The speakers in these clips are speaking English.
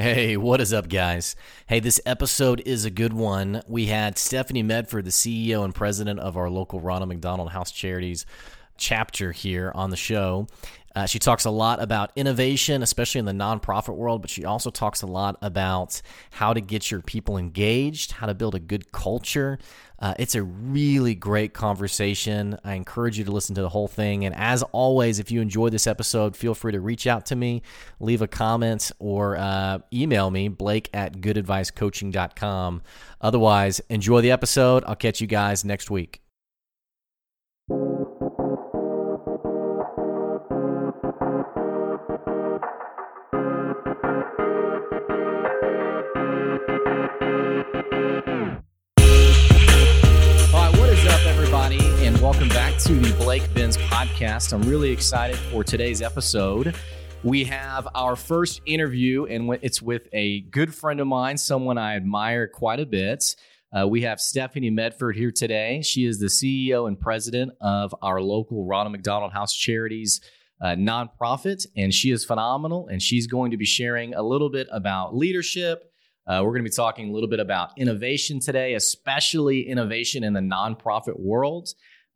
Hey, what is up, guys? Hey, this episode is a good one. We had Stephanie Medford, the CEO and president of our local Ronald McDonald House Charities chapter here on the show. Uh, she talks a lot about innovation, especially in the nonprofit world, but she also talks a lot about how to get your people engaged, how to build a good culture. Uh, it's a really great conversation. I encourage you to listen to the whole thing. And as always, if you enjoy this episode, feel free to reach out to me, leave a comment, or uh, email me, blake at goodadvicecoaching.com. Otherwise, enjoy the episode. I'll catch you guys next week. Podcast. I'm really excited for today's episode. We have our first interview, and it's with a good friend of mine, someone I admire quite a bit. Uh, we have Stephanie Medford here today. She is the CEO and president of our local Ronald McDonald House Charities uh, nonprofit, and she is phenomenal. And she's going to be sharing a little bit about leadership. Uh, we're going to be talking a little bit about innovation today, especially innovation in the nonprofit world.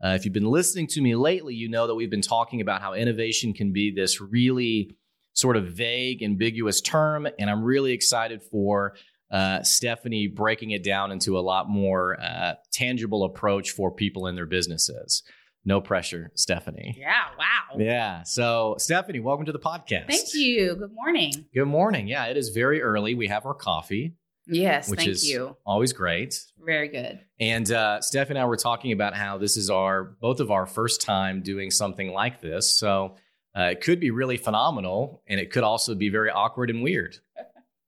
Uh, if you've been listening to me lately, you know that we've been talking about how innovation can be this really sort of vague, ambiguous term. And I'm really excited for uh, Stephanie breaking it down into a lot more uh, tangible approach for people in their businesses. No pressure, Stephanie. Yeah, wow. Yeah. So, Stephanie, welcome to the podcast. Thank you. Good morning. Good morning. Yeah, it is very early. We have our coffee. Yes, which thank is you. Always great. Very good. And uh, Steph and I were talking about how this is our both of our first time doing something like this. So uh, it could be really phenomenal, and it could also be very awkward and weird.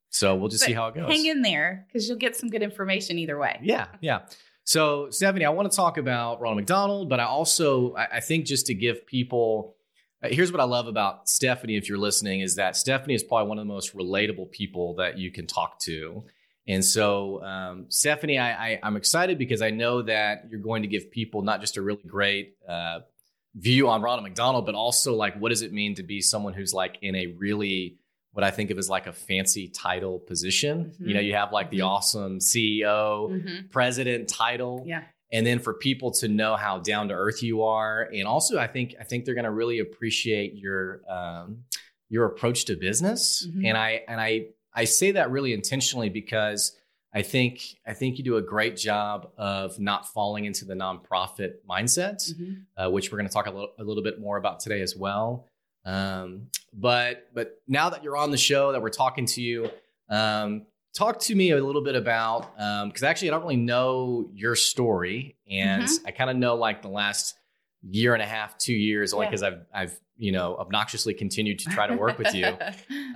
So we'll just But see how it goes. Hang in there because you'll get some good information either way. Yeah, yeah. So Stephanie, I want to talk about Ronald McDonald, but I also I, I think just to give people. uh, Here's what I love about Stephanie. If you're listening, is that Stephanie is probably one of the most relatable people that you can talk to. And so, um, Stephanie, I, I, I'm excited because I know that you're going to give people not just a really great uh, view on Ronald McDonald, but also like what does it mean to be someone who's like in a really what I think of as like a fancy title position. Mhm. You know, you have like the Mhm. awesome CEO, Mhm. president title, Yeah. and then for people to know how down to earth you are, and also I think I think they're going to really appreciate your um, your approach to business. Mhm. And I and I I say that really intentionally because I think I think you do a great job of not falling into the nonprofit mindset, Mhm. uh, which we're going to talk a little, a little bit more about today as well. Um, but but now that you're on the show, that we're talking to you, um, talk to me a little bit about because actually I don't really know your story, and Mm-hmm. I kind of know like the last year and a half, two years, only Yeah. because I've I've you know obnoxiously continued to try to work with you.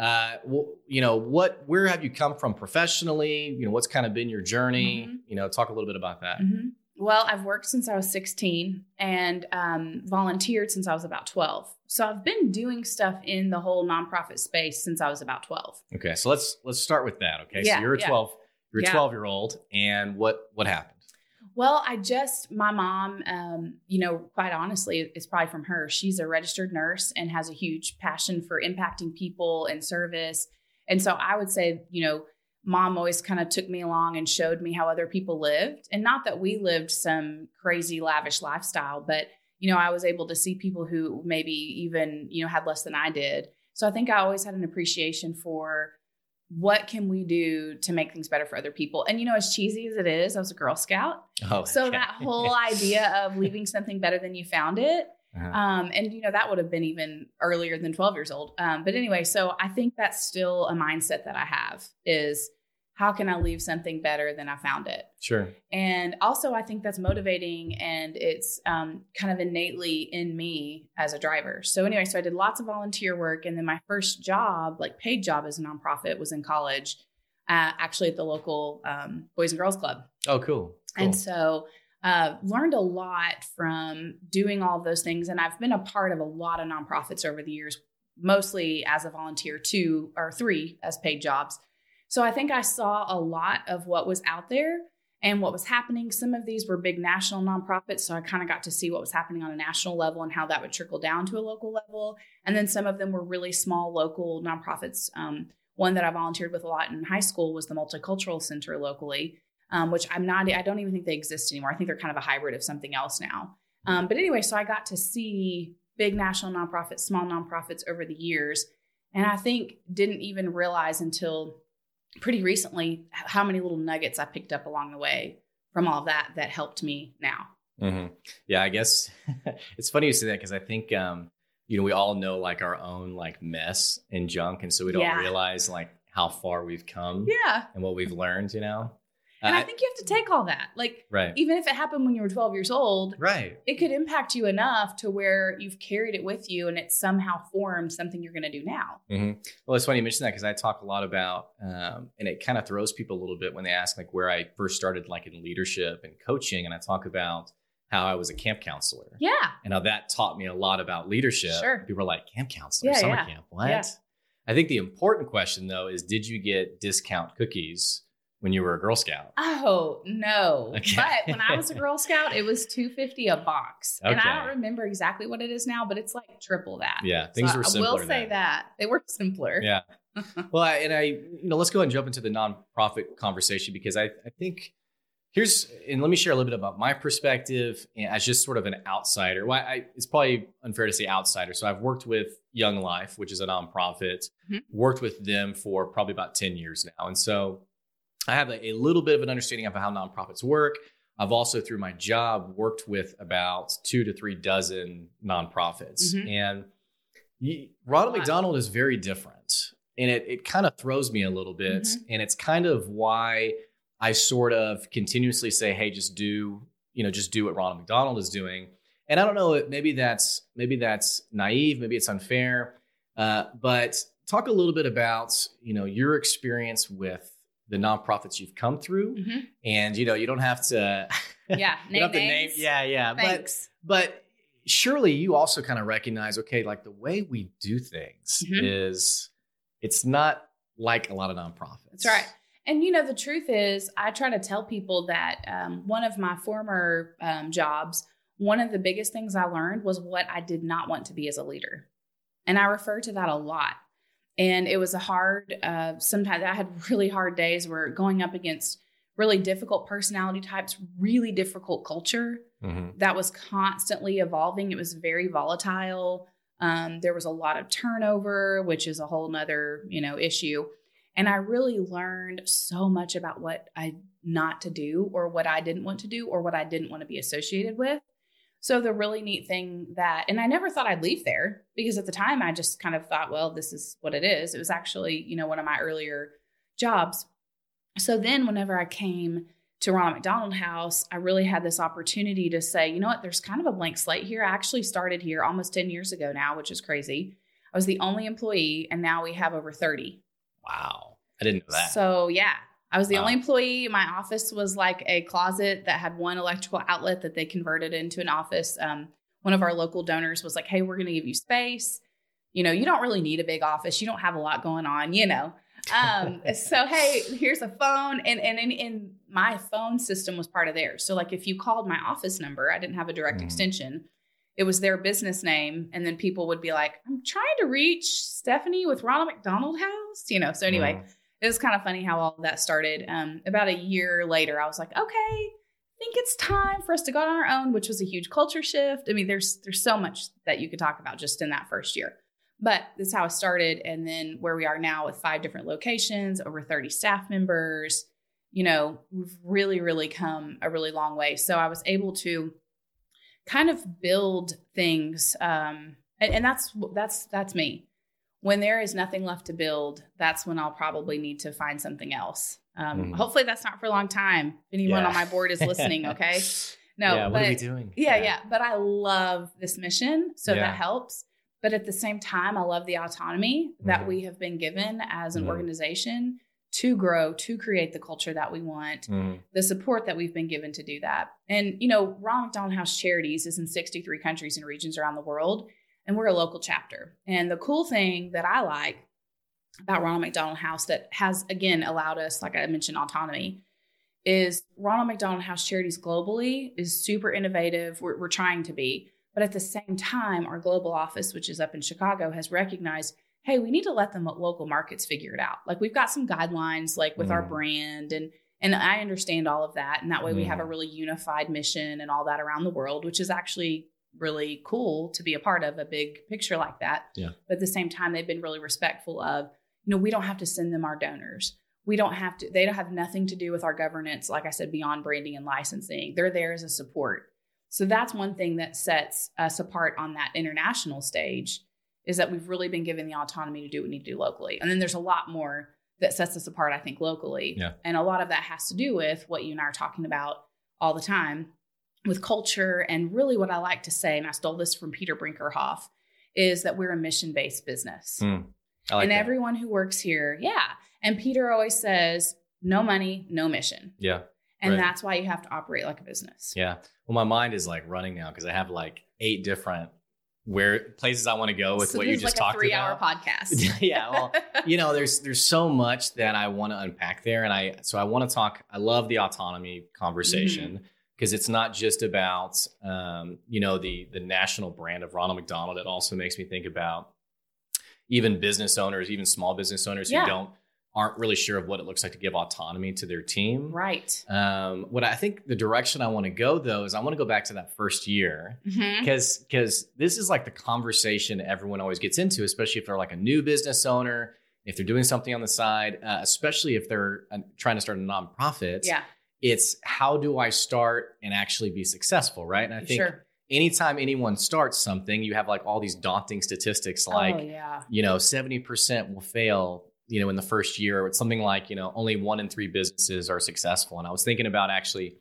Uh, well, you know what? Where have you come from professionally? You know what's kind of been your journey? Mhm. You know, talk a little bit about that. Mhm. Well, I've worked since I was 16 and um, volunteered since I was about 12. So I've been doing stuff in the whole nonprofit space since I was about 12. Okay, so let's let's start with that. Okay, so you're a yeah. twelve, you're a Yeah. twelve year old, and what what happened? Well, I just, my mom, um, you know, quite honestly, it's probably from her. She's a registered nurse and has a huge passion for impacting people and service. And so I would say, you know, mom always kind of took me along and showed me how other people lived. And not that we lived some crazy, lavish lifestyle, but, you know, I was able to see people who maybe even, you know, had less than I did. So I think I always had an appreciation for what can we do to make things better for other people. And, you know, as cheesy as it is, I was a Girl Scout. Oh, So okay. that whole idea of leaving something better than you found it, Uh-huh. um, and you know that would have been even earlier than 12 years old. Um, but anyway, so I think that's still a mindset that I have is how can I leave something better than I found it? sure. And also, I think that's motivating and it's um, kind of innately in me as a driver. So, anyway, so I did lots of volunteer work. And then my first job, like paid job as a nonprofit, was in college, uh, actually at the local um, Boys and Girls Club. Oh, cool. cool. And so, uh, learned a lot from doing all of those things. And I've been a part of a lot of nonprofits over the years, mostly as a volunteer, two or three as paid jobs. So I think I saw a lot of what was out there and what was happening. Some of these were big national nonprofits. So I kind of got to see what was happening on a national level and how that would trickle down to a local level. And then some of them were really small local nonprofits. Um, one that I volunteered with a lot in high school was the Multicultural Center locally, um, which I'm not, I don't even think they exist anymore. I think they're kind of a hybrid of something else now. Um, but anyway, so I got to see big national nonprofits, small nonprofits over the years. And I think didn't even realize until pretty recently how many little nuggets I picked up along the way from all of that that helped me now. Mm-hmm. Yeah, I guess it's funny you say that because I think um, you know we all know like our own like mess and junk, and so we don't Yeah. realize like how far we've come Yeah. and what we've learned. You know, And I Uh, think you have to take all that. Like, right, even if it happened when you were 12 years old, right, it could impact you enough to where you've carried it with you and it's somehow formed something you're going to do now. hmm Well, it's funny you mention that because I talk a lot about, um, and it kind of throws people a little bit when they ask like where I first started like in leadership and coaching, and I talk about how I was a camp counselor. Yeah. and how that taught me a lot about leadership. Sure. People are like, camp counselor, Yeah, summer yeah. camp, what? Yeah. I think the important question though is did you get discount cookies when you were a Girl Scout? Oh, no. Okay. But when I was a Girl Scout, it was 250 a box. And I don't remember exactly what it is now, but it's like triple that. Yeah, things So were simpler. I will say that. They were simpler. Yeah. well, I, and I, you know, let's go ahead and jump into the nonprofit conversation because I, I think here's, and let me share a little bit about my perspective as just sort of an outsider. Well, I, it's probably unfair to say outsider. So I've worked with Young Life, which is a nonprofit, Mhm. worked with them for probably about 10 years now. And so I have a, a little bit of an understanding of how nonprofits work. I've also, through my job, worked with about two to three dozen nonprofits. Mhm. And Ronald McDonald is very different. And it, it kind of throws me a little bit. Mhm. And it's kind of why I sort of continuously say, hey, just do, you know, just do what Ronald McDonald is doing. And I don't know, maybe that's maybe that's naive, maybe it's unfair. Uh, but talk a little bit about, you know, your experience with the nonprofits you've come through. Mhm. And you know, you don't have to Yeah. Name have to name yeah, yeah. But Thanks. but surely you also kind of recognize okay like the way we do things Mhm. is it's not like a lot of nonprofits That's right. And you know, the truth is, I try to tell people that um, one of my former um, jobs, one of the biggest things I learned was what I did not want to be as a leader. And I refer to that a lot. And it was a hard, uh, sometimes I had really hard days where going up against really difficult personality types, really difficult culture Mhm. that was constantly evolving. It was very volatile. Um, there was a lot of turnover, which is a whole nother, you know, issue. And I really learned so much about what I not to do or what I didn't want to do or what I didn't want to be associated with. So the really neat thing that, and I never thought I'd leave there because at the time I just kind of thought, well, this is what it is. It was actually, you know, one of my earlier jobs. So then whenever I came to Ronald McDonald House, I really had this opportunity to say, you know what, there's kind of a blank slate here. I actually started here almost 10 years ago now, which is crazy. I was the only employee, and now we have over 30. wow i didn't know that So, yeah, I was the Wow. only employee. My office was like a closet that had one electrical outlet that they converted into an office. Um, one of our local donors was like, hey, we're going to give you space. You know, you don't really need a big office, you don't have a lot going on, you know. um so hey here's a phone and and and, and my phone system was part of theirs so like if you called my office number i didn't have a direct Mhm. extension it was their business name and then people would be like i'm trying to reach stephanie with ronald mcdonald house you know so anyway Mhm. It was kind of funny how all that started um about a year later i was like okay I think it's time for us to go on our own which was a huge culture shift i mean there's there's so much that you could talk about just in that first year but that's how it started. And then where we are now with five different locations, over 30 staff members, you know, we've really, really come a really long way. So I was able to kind of build things. Um, and, and that's, that's, that's me. When there is nothing left to build, that's when I'll probably need to find something else. Um, Mhm. Hopefully that's not for a long time. If anyone Yeah. on my board is listening, okay? No, yeah, but what are we doing yeah, yeah. But I love this mission. So Yeah. that helps. But at the same time, I love the autonomy that Mhm. we have been given as an Mhm. organization to grow, to create the culture that we want, Mhm. the support that we've been given to do that. And, you know, Ronald McDonald House Charities is in 63 countries and regions around the world, and we're a local chapter. And the cool thing that I like about Ronald McDonald House that has, again, allowed us, like I mentioned, autonomy is Ronald McDonald House Charities globally is super innovative. We're, we're trying to be. But at the same time, our global office, which is up in Chicago, has recognized hey, we need to let the local markets figure it out. Like we've got some guidelines, like with our Mm. brand, and and I understand all of that, and that way we have Mm. a really unified mission and all that around the world, which is actually really cool to be a part of a big picture like that. Yeah. But at the same time, they've been really respectful of, you know, we don't have to send them our donors. We don't have to, they don't have nothing to do with our governance, like I said, beyond branding and licensing. They're there as a support. So that's one thing that sets us apart on that international stage is that we've really been given the autonomy to do what we need to do locally. And then there's a lot more that sets us apart, I think, locally. Yeah. And a lot of that has to do with what you and I are talking about all the time with culture. And really, what I like to say, and I stole this from Peter Brinckerhoff, is that we're a mission based business. Mm. Like and that. everyone who works here, yeah. And Peter always says, no money, no mission. yeah. And Right. that's why you have to operate like a business. Yeah. Well, my mind is like running now because I have like eight different where places I want to go with so what you just like talked a three hour podcast. yeah. Well, you know, there's there's so much that I want to unpack there, and I so I want to talk. I love the autonomy conversation Mm-hmm. Because it's not just about um, you know the the national brand of Ronald McDonald. It also makes me think about even business owners, even small business owners Yeah. who don't aren't really sure of what it looks like to give autonomy to their team. right. Um, what I think the direction I want to go though is I want to go back to that first year because because this is like the conversation everyone always gets into, especially if they're like a new business owner, if they're doing something on the side, uh, especially if they're uh, trying to start a nonprofit. Yeah. It's how do I start and actually be successful, right? And I think sure. anytime anyone starts something, you have like all these daunting statistics, like oh, yeah. you know, 70% will fail, you know, in the first year. It's something like, you know, only one in three businesses are successful. And I was thinking about actually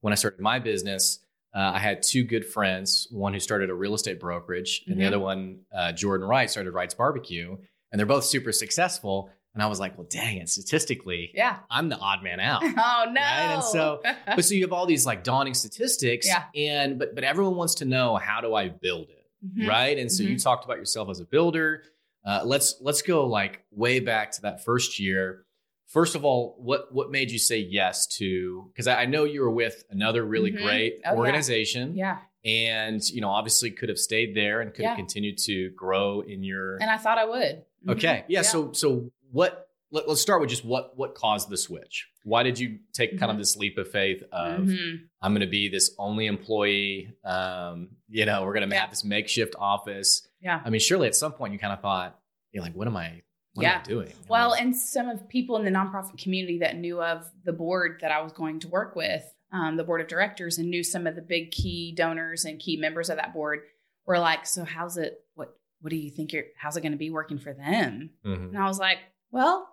when I started my business, uh, I had two good friends, one who started a real estate brokerage, and the Mhm. other one, uh, Jordan Wright, started Wright's Barbecue. And they're both super successful. And I was like, well, dang it, statistically, Yeah. I'm the odd man out. Oh no. Right? And so- but so you have all these like daunting statistics. Yeah. And but but everyone wants to know how do I build it? Mhm. right? And so you Mhm. talked about yourself as a builder. Uh, let's let's go like way back to that first year. First of all, what what made you say yes to? Because I, I know you were with another really Mhm. great Oh, organization, Yeah. and you know obviously could have stayed there and could Yeah. have continued to grow in your. And I thought I would. Mhm. okay, yeah, So so what? Let, us start with just what what caused the switch. Why did you take kind of Mhm. this leap of faith of Mhm. I'm going to be this only employee. Um, you know, we're going to Yeah. have this makeshift office. Yeah. I mean, surely at some point you kind of thought, you're like, what am I, what am I doing? Well, and some of people in the nonprofit community that knew of the board that I was going to work with, um, the board of directors, and knew some of the big key donors and key members of that board were like, "So how's it? What What do you think? You're how's it going to be working for them?" mhm. And I was like, "Well,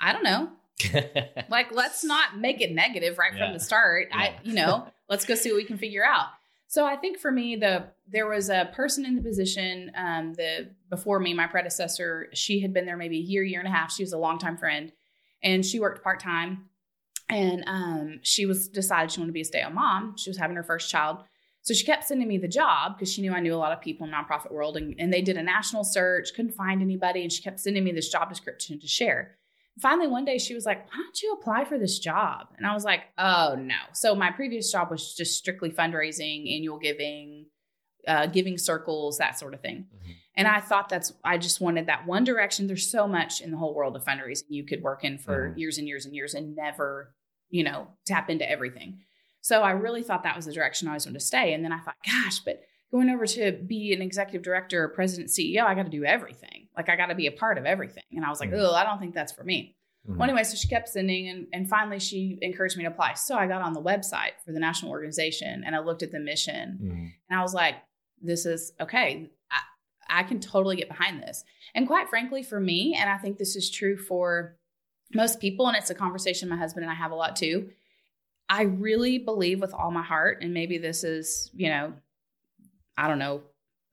I don't know. Like, let's not make it negative right Yeah. from the start. Yeah. I, you know, let's go see what we can figure out." So I think for me, the there was a person in the position um, the before me, my predecessor. She had been there maybe a year, year and a half. She was a longtime friend, and she worked part time. And um, she was decided she wanted to be a stay at home mom. She was having her first child, so she kept sending me the job because she knew I knew a lot of people in the nonprofit world, and, and they did a national search, couldn't find anybody, and she kept sending me this job description to share. Finally, one day she was like, "Why don't you apply for this job?" And I was like, "Oh no!" So my previous job was just strictly fundraising, annual giving, uh, giving circles, that sort of thing. Mhm. And I thought that's I just wanted that one direction. There's so much in the whole world of fundraising you could work in for Mhm. years and years and years and never, you know, tap into everything. So I really thought that was the direction I always wanted to stay. And then I thought, gosh, but going over to be an executive director or president, CEO, I got to do everything. Like I got to be a part of everything. And I was like, oh, I don't think that's for me. Mhm. Well, anyway, so she kept sending, and, and finally she encouraged me to apply. So I got on the website for the national organization and I looked at the mission Mhm. and I was like, this is okay. I, I can totally get behind this. And quite frankly, for me, and I think this is true for most people, and it's a conversation my husband and I have a lot too. I really believe with all my heart, and maybe this is, you know, I don't know,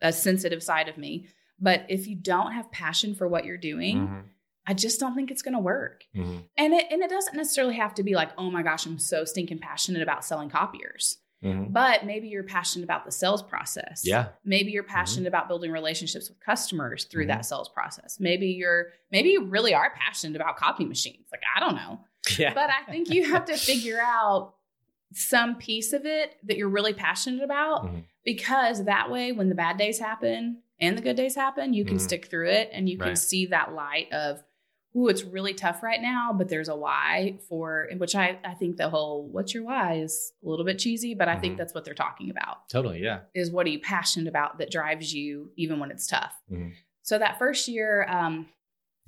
a sensitive side of me, but if you don't have passion for what you're doing, Mhm. I just don't think it's going to work. Mhm. And it and it doesn't necessarily have to be like, oh my gosh, I'm so stinking passionate about selling copiers. Mhm. But maybe you're passionate about the sales process. Yeah. Maybe you're passionate about building relationships with customers through that sales process. Maybe you're maybe you really are passionate about copy machines. Like I don't know. Yeah. But I think you have to figure out some piece of it that you're really passionate about Mhm. because that way when the bad days happen and the good days happen, you can Mhm. stick through it and you can Right. see that light of, ooh, it's really tough right now, but there's a why for which I, I think the whole what's your why is a little bit cheesy, but I Mhm. think that's what they're talking about Totally. Yeah. is what are you passionate about that drives you even when it's tough. Mhm. So that first year, um,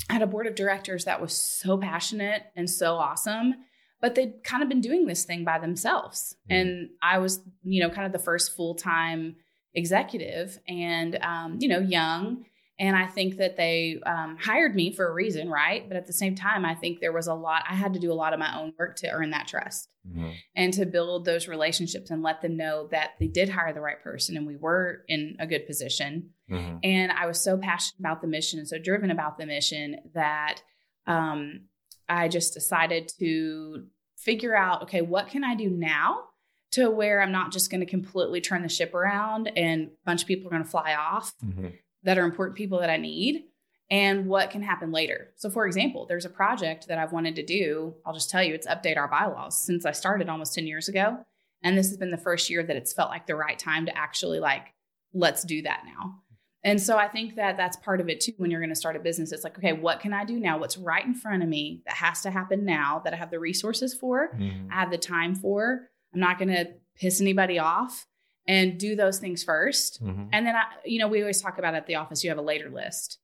had a board of directors that was so passionate and so awesome, but they'd kind of been doing this thing by themselves. Mhm. And I was, you know, kind of the first full time executive and, um, you know, young. And I think that they um, hired me for a reason, right? But at the same time, I think there was a lot, I had to do a lot of my own work to earn that trust Mhm. and to build those relationships and let them know that they did hire the right person and we were in a good position. Mhm. And I was so passionate about the mission and so driven about the mission that um, I just decided to figure out okay, what can I do now to where I'm not just going to completely turn the ship around and a bunch of people are going to fly off Mhm. That are important people that I need and what can happen later. So, for example, there's a project that I've wanted to do. I'll just tell you, it's update our bylaws since I started almost 10 years ago. And this has been the first year that it's felt like the right time to actually like, let's do that now. And so I think that that's part of it too when you're going to start a business. It's like, okay, what can I do now? What's right in front of me that has to happen now that I have the resources for, Mhm. I have the time for? I'm not going to piss anybody off and do those things first. Mhm. And then I, you know, we always talk about at the office, you have a later list.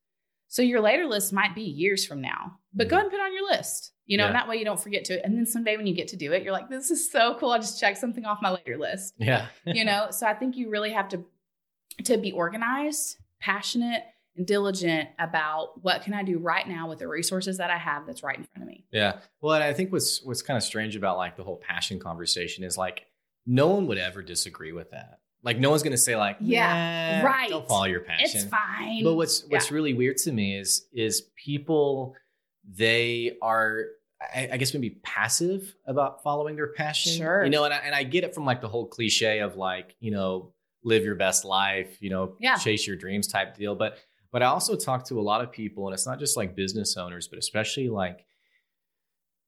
So your later list might be years from now, but go ahead and put it on your list. You know, Yeah. and that way you don't forget to. it. And then someday when you get to do it, you're like, this is so cool. I just checked something off my later list. Yeah. You know, so I think you really have to to be organized, passionate, and diligent about what can I do right now with the resources that I have that's right in front of me. Yeah. Well, and I think what's what's kind of strange about like the whole passion conversation is like no one would ever disagree with that. Like no one's going to say like, Yeah, "Nah, right. Don't follow your passion. It's fine. But what's what's really weird to me is is people they are I, I guess maybe passive about following their passion. Sure. You know, and I, and I get it from like the whole cliche of like you know live your best life, you know, Yeah. chase your dreams type deal. But but I also talk to a lot of people, and it's not just like business owners, but especially like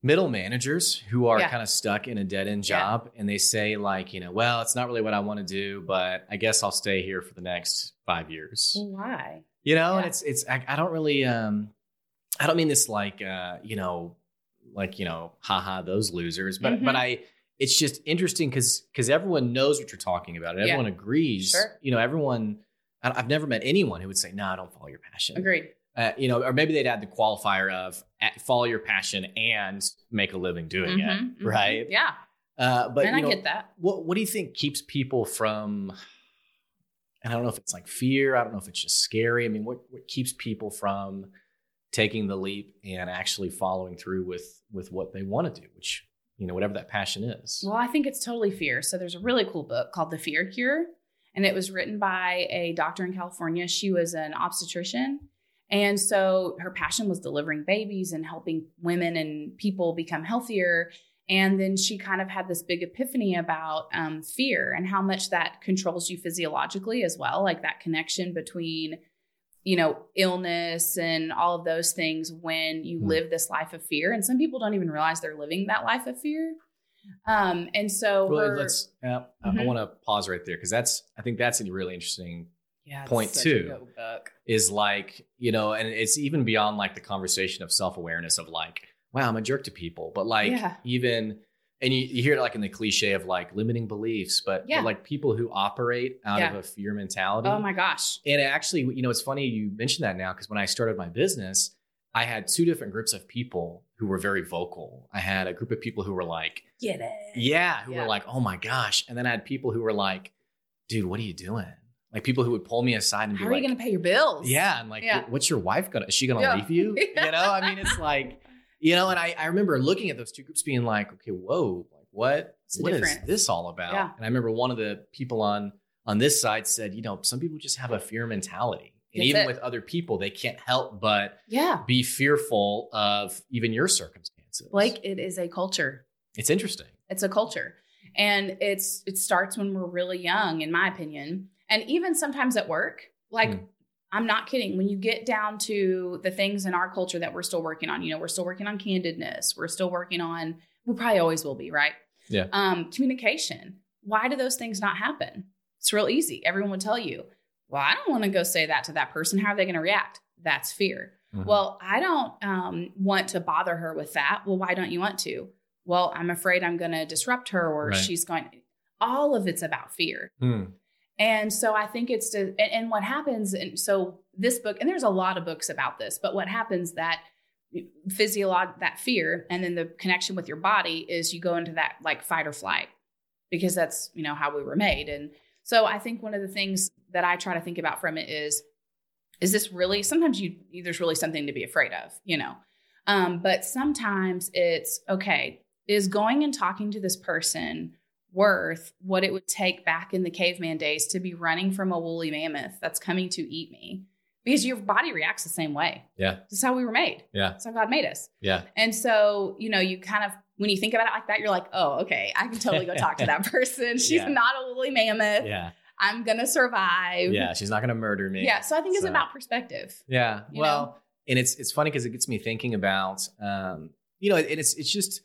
middle managers who are Yeah. kind of stuck in a dead end Yeah. job and they say like you know well it's not really what i want to do but i guess i'll stay here for the next five years why? you know and it's it's I, I don't really um i don't mean this like uh you know like you know haha those losers but Mhm. but i it's just interesting because because everyone knows what you're talking about and Yeah. everyone agrees Sure. you know everyone I- i've never met anyone who would say no I don't follow your passion Agreed. Uh, you know or maybe they'd add the qualifier of uh, follow your passion and make a living doing Mhm, it mhm. right Yeah. uh but and you I know, get that. what what do you think keeps people from and I don't know if it's like fear, I don't know if it's just scary. I mean, what what keeps people from taking the leap and actually following through with with what they want to do, which you know, whatever that passion is. Well, I think it's totally fear. So there's a really cool book called The Fear Cure, and it was written by a doctor in California. She was an obstetrician. And so her passion was delivering babies and helping women and people become healthier. And then she kind of had this big epiphany about um, fear and how much that controls you physiologically as well, like that connection between, you know, illness and all of those things when you Hmm. live this life of fear. And some people don't even realize they're living that life of fear. Um, and so Well, her- let's. Uh, I- I want to pause right there because that's. I think that's a really interesting. Yeah, point such two. a good book. Is like you know, and it's even beyond like the conversation of self awareness of like, wow, I'm a jerk to people, but like Yeah. even. And you, you hear it like in the cliche of like limiting beliefs, but, but like people who operate out of a fear mentality. Oh my gosh. And actually, you know, it's funny you mentioned that now because when I started my business, I had two different groups of people who were very vocal. I had a group of people who were like, Get it. yeah, who Yeah. were like, oh my gosh. And then I had people who were like, dude, what are you doing? Like people who would pull me aside and How be like, "How are you going to pay your bills? yeah. And like, Yeah. what's your wife gonna, is she gonna Yeah. leave you? You know, I mean, it's like, you know, and I, I remember looking at those two groups being like, okay, whoa, like what, what is difference? this all about? Yeah. And I remember one of the people on, on this side said, you know, some people just have a fear mentality. And That's even it. with other people, they can't help but Yeah. be fearful of even your circumstances. Blake, it is a culture. it's interesting. It's a culture. And it's it starts when we're really young, in my opinion. And even sometimes at work, like Hmm. I'm not kidding. When you get down to the things in our culture that we're still working on, you know, we're still working on candidness. We're still working on, we probably always will be, right? Yeah. Um, communication. Why do those things not happen? It's real easy. Everyone would tell you. Well, I don't want to go say that to that person. How are they going to react? That's fear. Mhm. Well, I don't um, want to bother her with that. Well, why don't you want to? Well, I'm afraid I'm going to disrupt her or Right. she's going. All of it's about fear. Hmm. And so I think it's to, and, and what happens, and so this book, and there's a lot of books about this, but what happens that physiolog that fear and then the connection with your body is you go into that like fight or flight because that's you know how we were made. And so i think one of the things that i try to think about from it is is this really sometimes you there's really something to be afraid of you know? Um, but sometimes it's okay is going and talking to this person worth what it would take back in the caveman days to be running from a woolly mammoth that's coming to eat me because your body reacts the same way Yeah. this is how we were made Yeah. that's how god made us Yeah. and so, you know, you kind of, when you think about it like that, you're like, oh, okay, I can totally go talk to that person. She's Yeah. not a woolly mammoth. Yeah. I'm going to survive. Yeah. She's not going to murder me. Yeah. So I think it's So- about perspective. Yeah. Well, and it's it's funny because it gets me thinking about um, you know, and it's it's just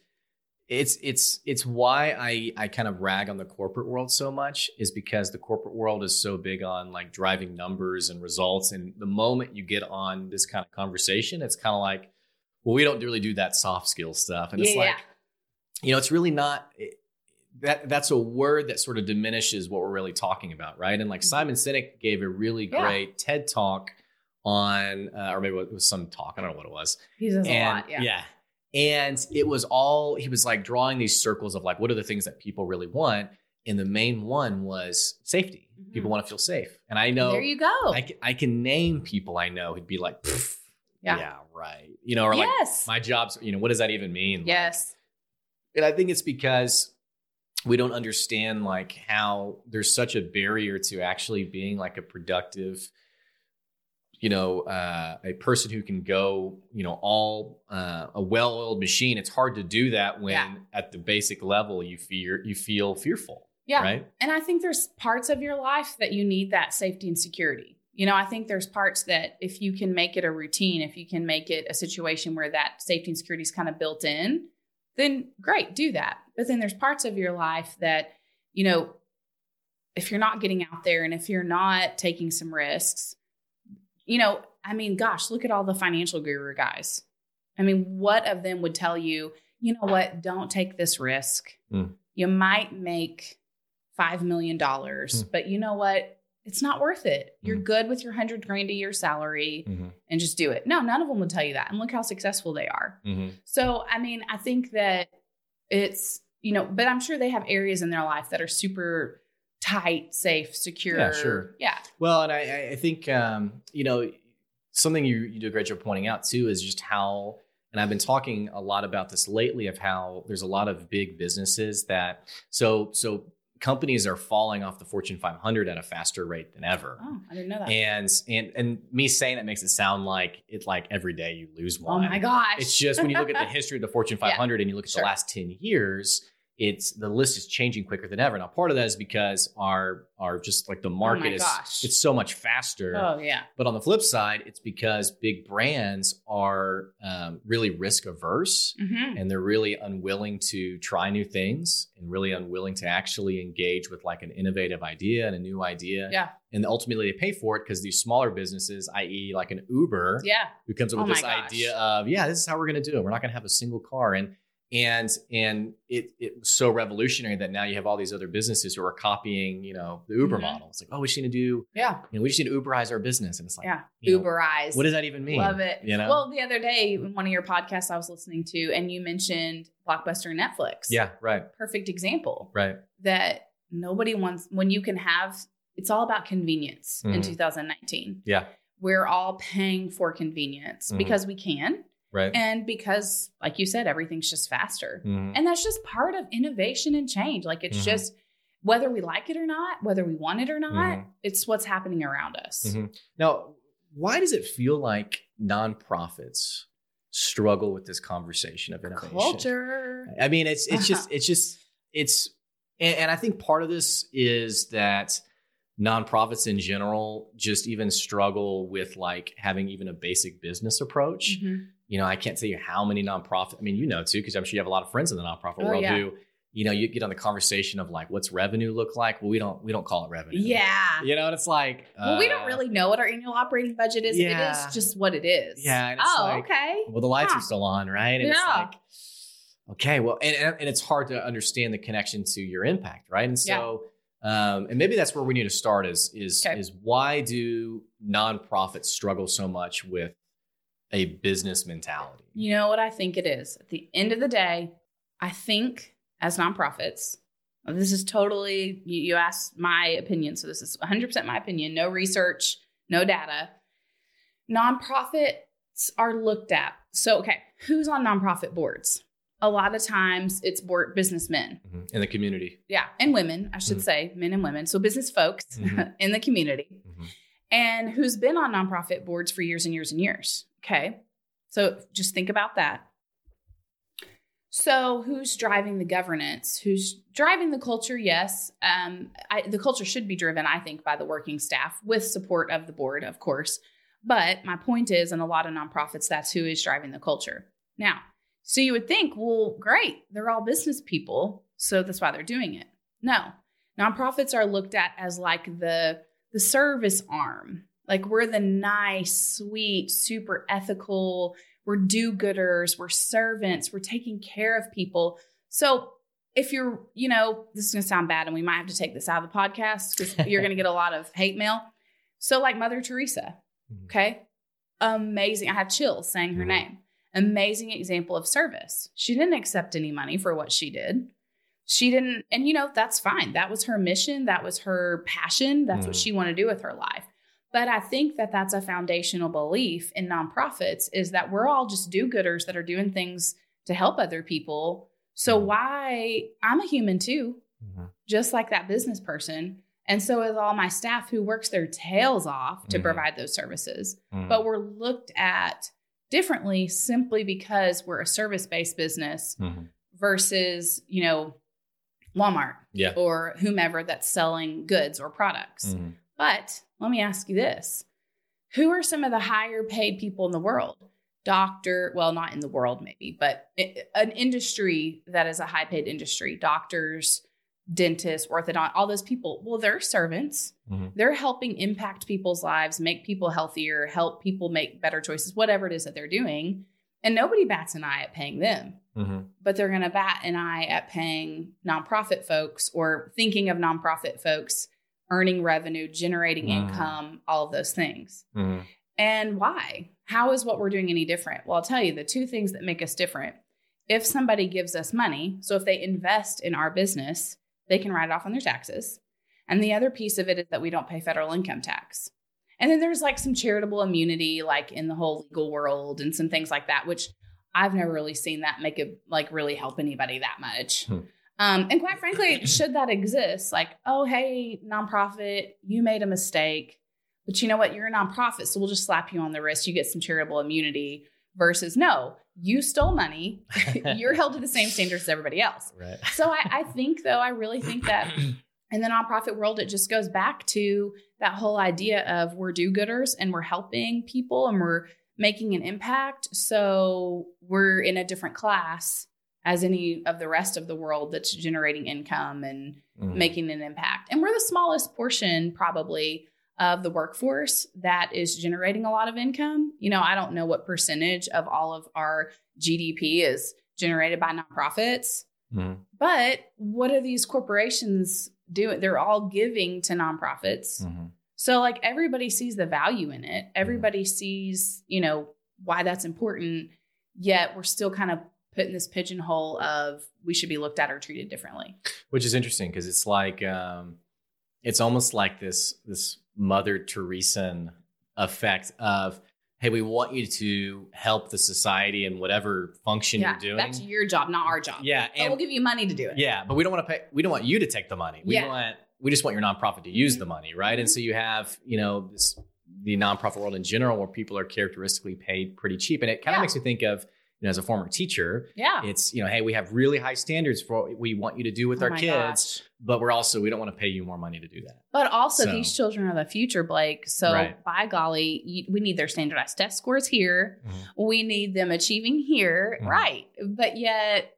it's it's it's why I I kind of rag on the corporate world so much is because the corporate world is so big on like driving numbers and results, and the moment you get on this kind of conversation, it's kind of like, well, we don't really do that soft skill stuff, and it's Yeah. like, you know, it's really not. It, that that's a word that sort of diminishes what we're really talking about, right? And like Simon Sinek gave a really Mm-hmm. Yeah. great TED talk on, uh, or maybe it was some talk. I don't know what it was. He says a and lot. Yeah. And it was all he was like drawing these circles of like what are the things that people really want, and the main one was safety. Mhm. People want to feel safe, and I know there you go. I can, I can name people I know who'd be like, Yeah. yeah, right, you know, or like yes. my job's, you know, what does that even mean? Like, yes. and I think it's because we don't understand like how there's such a barrier to actually being like a productive, you know, uh, a person who can go, you know, all uh, a well-oiled machine. It's hard to do that when Yeah. at the basic level you fear you feel fearful, Yeah. right? And I think there's parts of your life that you need that safety and security. You know, I think there's parts that if you can make it a routine, if you can make it a situation where that safety and security is kind of built in, then great, do that. But then there's parts of your life that, you know, if you're not getting out there and if you're not taking some risks, you know, I mean, gosh, look at all the financial guru guys. I mean, what of them would tell you, you know what, don't take this risk. Mm. You might make $5 million, Mm. but you know what? It's not worth it. You're Mm. good with your 100 grand a year salary and just do it. No, none of them would tell you that. And look how successful they are. Mm-hmm. So, I mean, I think that it's, you know, but I'm sure they have areas in their life that are super tight, safe, secure. Yeah, sure. Yeah. Well, and I- I, think um, you know something you you do a great job pointing out too is just how, and I've been talking a lot about this lately of how there's a lot of big businesses that so so companies are falling off the Fortune 500 at a faster rate than ever. Oh, I didn't know that. And and and me saying that makes it sound like it like every day you lose oh one. my gosh. It's just when you look at the history of the Fortune Yeah, 500 and you look at sure. the last 10 years, it's the list is changing quicker than ever. Now, part of that is because our our just like the market is Oh gosh. it's so much faster. Oh, yeah. But on the flip side, it's because big brands are um, really risk averse hmm and they're really unwilling to try new things and really unwilling to actually engage with like an innovative idea and a new idea. Yeah. And ultimately they pay for it because these smaller businesses, i.e., like an Uber, Yeah. who comes up Oh with this gosh. idea of yeah this is how we're going to do it we're not going to have a single car and and and it it was so revolutionary that now you have all these other businesses who are copying you know the uber Mhm. model it's like oh we just need to do Yeah. you know we just need to uberize our business and it's like Yeah. you know, Uberize. what does that even mean Love it. you know Well, the other day, in one of your podcasts I was listening to, and you mentioned Blockbuster and Netflix. yeah right Perfect example right that nobody wants, when you can have, it's all about convenience in Mhm. 2019. Yeah. We're all paying for convenience Mhm. because we can. Right And because, like you said, everything's just faster. Mhm. And that's just part of innovation and change. Like it's Mhm. just, whether we like it or not, whether we want it or not, Mhm. it's what's happening around us. Mhm. now why does it feel like nonprofits struggle with this conversation of innovation Culture. I mean, it's it's just it's just it's and, and I think part of this is that nonprofits in general just even struggle with like having even a basic business approach. Mhm. You know, I can't tell you how many nonprofit. I mean, you know too, because I'm sure you have a lot of friends in the nonprofit Oh, world yeah. who you know, you get on the conversation of like, what's revenue look like? Well, we don't we don't call it revenue. Yeah. You know, and it's like, well, we don't uh, really know what our annual operating budget is. It Yeah. is just what it is. Yeah, and it's Oh, like- okay. Well, the lights are still on, right? And it's Yeah. like, okay, well, and, and it's hard to understand the connection to your impact, right? And so, um, and maybe that's where we need to start is is Okay. is why do nonprofits struggle so much with a business mentality? You know what I think it is? At the end of the day, I think as nonprofits, this is totally, you, you asked my opinion. So this is 100% my opinion, no research, no data. Nonprofits are looked at. So, okay, who's on nonprofit boards? A lot of times it's board businessmen. in the community. Yeah. And women, I should Mhm. say, men and women. So business folks Mhm. in the community Mhm. and who's been on nonprofit boards for years and years and years. Okay. So just think about that. So, who's driving the governance? Who's driving the culture? Yes. Um, I, the culture should be driven, I think, by the working staff with support of the board, of course. But my point is, in a lot of nonprofits, that's who is driving the culture. Now, so you would think, well, great, they're all business people, so that's why they're doing it. No, nonprofits are looked at as like the the service arm. Like we're the nice, sweet, super ethical, we're do-gooders, we're servants, we're taking care of people. So if you're, you know, this is gonna sound bad and we might have to take this out of the podcast because you're gonna get a lot of hate mail. So like Mother Teresa, Mhm. okay? Amazing. I have chills saying her name. Amazing example of service. She didn't accept any money for what she did. She didn't, and you know, that's fine. That was her mission. That was her passion. That's what Mhm. she wanted to do with her life. But I think that that's a foundational belief in nonprofits is that we're all just do gooders that are doing things to help other people. So Mhm. why I'm a human too, Mhm. just like that business person. And so is all my staff who works their tails off to Mhm. provide those services. Mhm. But we're looked at differently simply because we're a service-based business Mhm. versus, you know, Walmart yeah. or whomever that's selling goods or products. Mhm. But let me ask you this Who are some of the higher paid people in the world? Doctor, well, not in the world, maybe, but an industry that is a high paid industry doctors, dentists, orthodont, all those people. Well, they're servants. Mhm. They're helping impact people's lives, make people healthier, help people make better choices, whatever it is that they're doing. And nobody bats an eye at paying them Mhm. but they're going to bat an eye at paying nonprofit folks or thinking of nonprofit folks earning revenue, generating Mm. income, all of those things. Mhm. And why? How is what we're doing any different? Well, I'll tell you the two things that make us different. If somebody gives us money, so if they invest in our business, they can write it off on their taxes. And the other piece of it is that we don't pay federal income tax. And then there's like some charitable immunity, like in the whole legal world and some things like that, which I've never really seen that make it like really help anybody that much. Hmm. Um, and quite frankly, should that exist, like, oh, hey, nonprofit, you made a mistake, but you know what? You're a nonprofit, so we'll just slap you on the wrist. You get some charitable immunity versus no, you stole money. You're held to the same standards as everybody else. Right. So I, I think, though, I really think that in the nonprofit world, it just goes back to that whole idea of we're do gooders and we're helping people and we're making an impact. So we're in a different class as any of the rest of the world that's generating income and Mhm. making an impact. And we're the smallest portion, probably, of the workforce that is generating a lot of income. You know, I don't know what percentage of all of our GDP is generated by nonprofits. Mhm. But what are these corporations doing? They're all giving to nonprofits. Mhm. So, like, everybody sees the value in it. Everybody sees, you know, why that's important. Yet we're still kind of put in this pigeonhole of we should be looked at or treated differently. which is interesting because it's like um, it's almost like this this Mother Teresan effect of hey, we want you to help the society in whatever function yeah, you're doing. that's your job, not our job. yeah, But we'll give you money to do it. yeah, but we don't want to pay. We don't want you to take the money. We Yeah. want we just want your nonprofit to use the money, right? And so you have you know this the nonprofit world in general where people are characteristically paid pretty cheap, and it kind of Yeah. makes me think of as a former teacher, Yeah. it's you know hey we have really high standards for what we want you to do with Oh our kids gosh. but we're also we don't want to pay you more money to do that. But also, So- these children are the future, Blake. So, Right. by golly, you, we need their standardized test scores here. We need them achieving here, Mhm. right? But yet,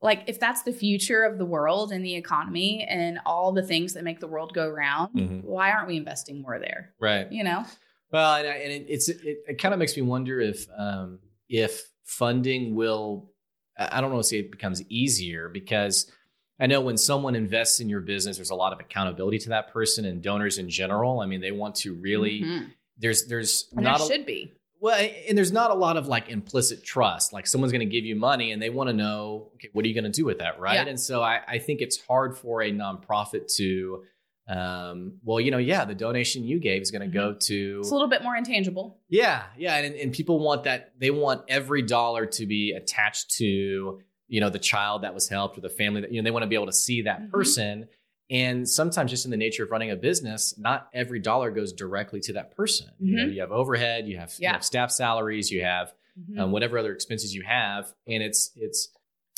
like if that's the future of the world and the economy and all the things that make the world go round, Mhm. why aren't we investing more there? Right. You know? Well, and, I, and it, it's it, it kind of makes me wonder if um, if funding will. I don't want to say it becomes easier because I know when someone invests in your business, there's a lot of accountability to that person and donors in general. I mean, they want to really. Mhm. There's there's And not there a, should be. well, and there's not a lot of like implicit trust. Like someone's going to give you money and they want to know, okay, what are you going to do with that, right? Yeah. And so I, I think it's hard for a nonprofit to, um, well, you know, yeah, the donation you gave is going to go to, Mm-hmm. It's a little bit more intangible. yeah, yeah, and and people want that. They want every dollar to be attached to, you know, the child that was helped or the family that you know they want to be able to see that Mhm. person. And sometimes, just in the nature of running a business, not every dollar goes directly to that person. You know, you have overhead, you have, you have staff salaries, you have Mhm. um, whatever other expenses you have, and it's it's.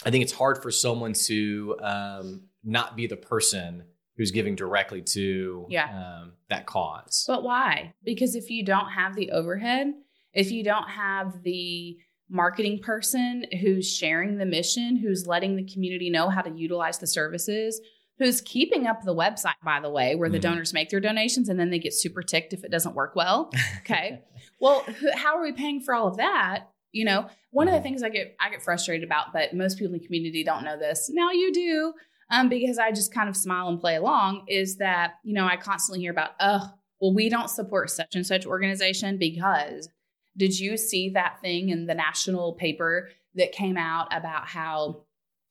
I think it's hard for someone to um, not be the person who's giving directly to Yeah. um, that cause. But why? Because if you don't have the overhead, if you don't have the marketing person who's sharing the mission, who's letting the community know how to utilize the services, who's keeping up the website, by the way, where the Mhm. donors make their donations and then they get super ticked if it doesn't work well. Okay. well, how are we paying for all of that? You know, one of Mhm. the things I get I get frustrated about, but most people in the community don't know this. Now you do, um, because I just kind of smile and play along. Is that you know I constantly hear about, oh, well, we don't support such and such organization because did you see that thing in the national paper that came out about how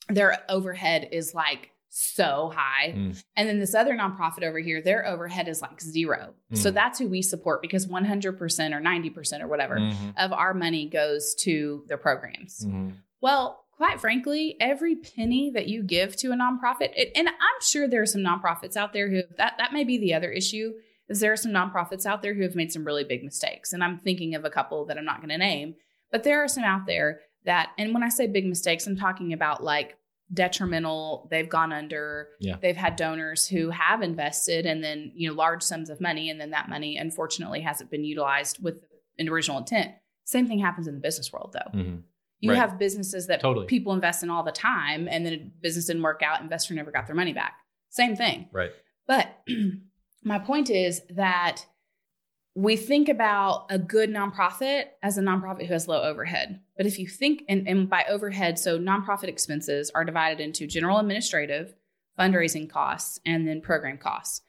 their overhead is like so high Mm. and then this other nonprofit over here their overhead is like zero so Mm. that's who we support because 100% or 90% or whatever Mhm. of our money goes to their programs Mhm. well, quite frankly, every penny that you give to a nonprofit, it, and I'm sure there are some nonprofits out there who that that may be the other issue is there are some nonprofits out there who have made some really big mistakes, and I'm thinking of a couple that I'm not going to name, but there are some out there that, and when I say big mistakes, I'm talking about like detrimental. They've gone under. Yeah. They've had donors who have invested, and then you know large sums of money, and then that money unfortunately hasn't been utilized with an original intent. Same thing happens in the business world, though. Mhm. You Right. have businesses that Totally. people invest in all the time, and then a business didn't work out, investor never got their money back. Same thing. Right. But my point is that we think about a good nonprofit as a nonprofit who has low overhead. But if you think, and, and by overhead, so nonprofit expenses are divided into general administrative, fundraising costs, and then program costs.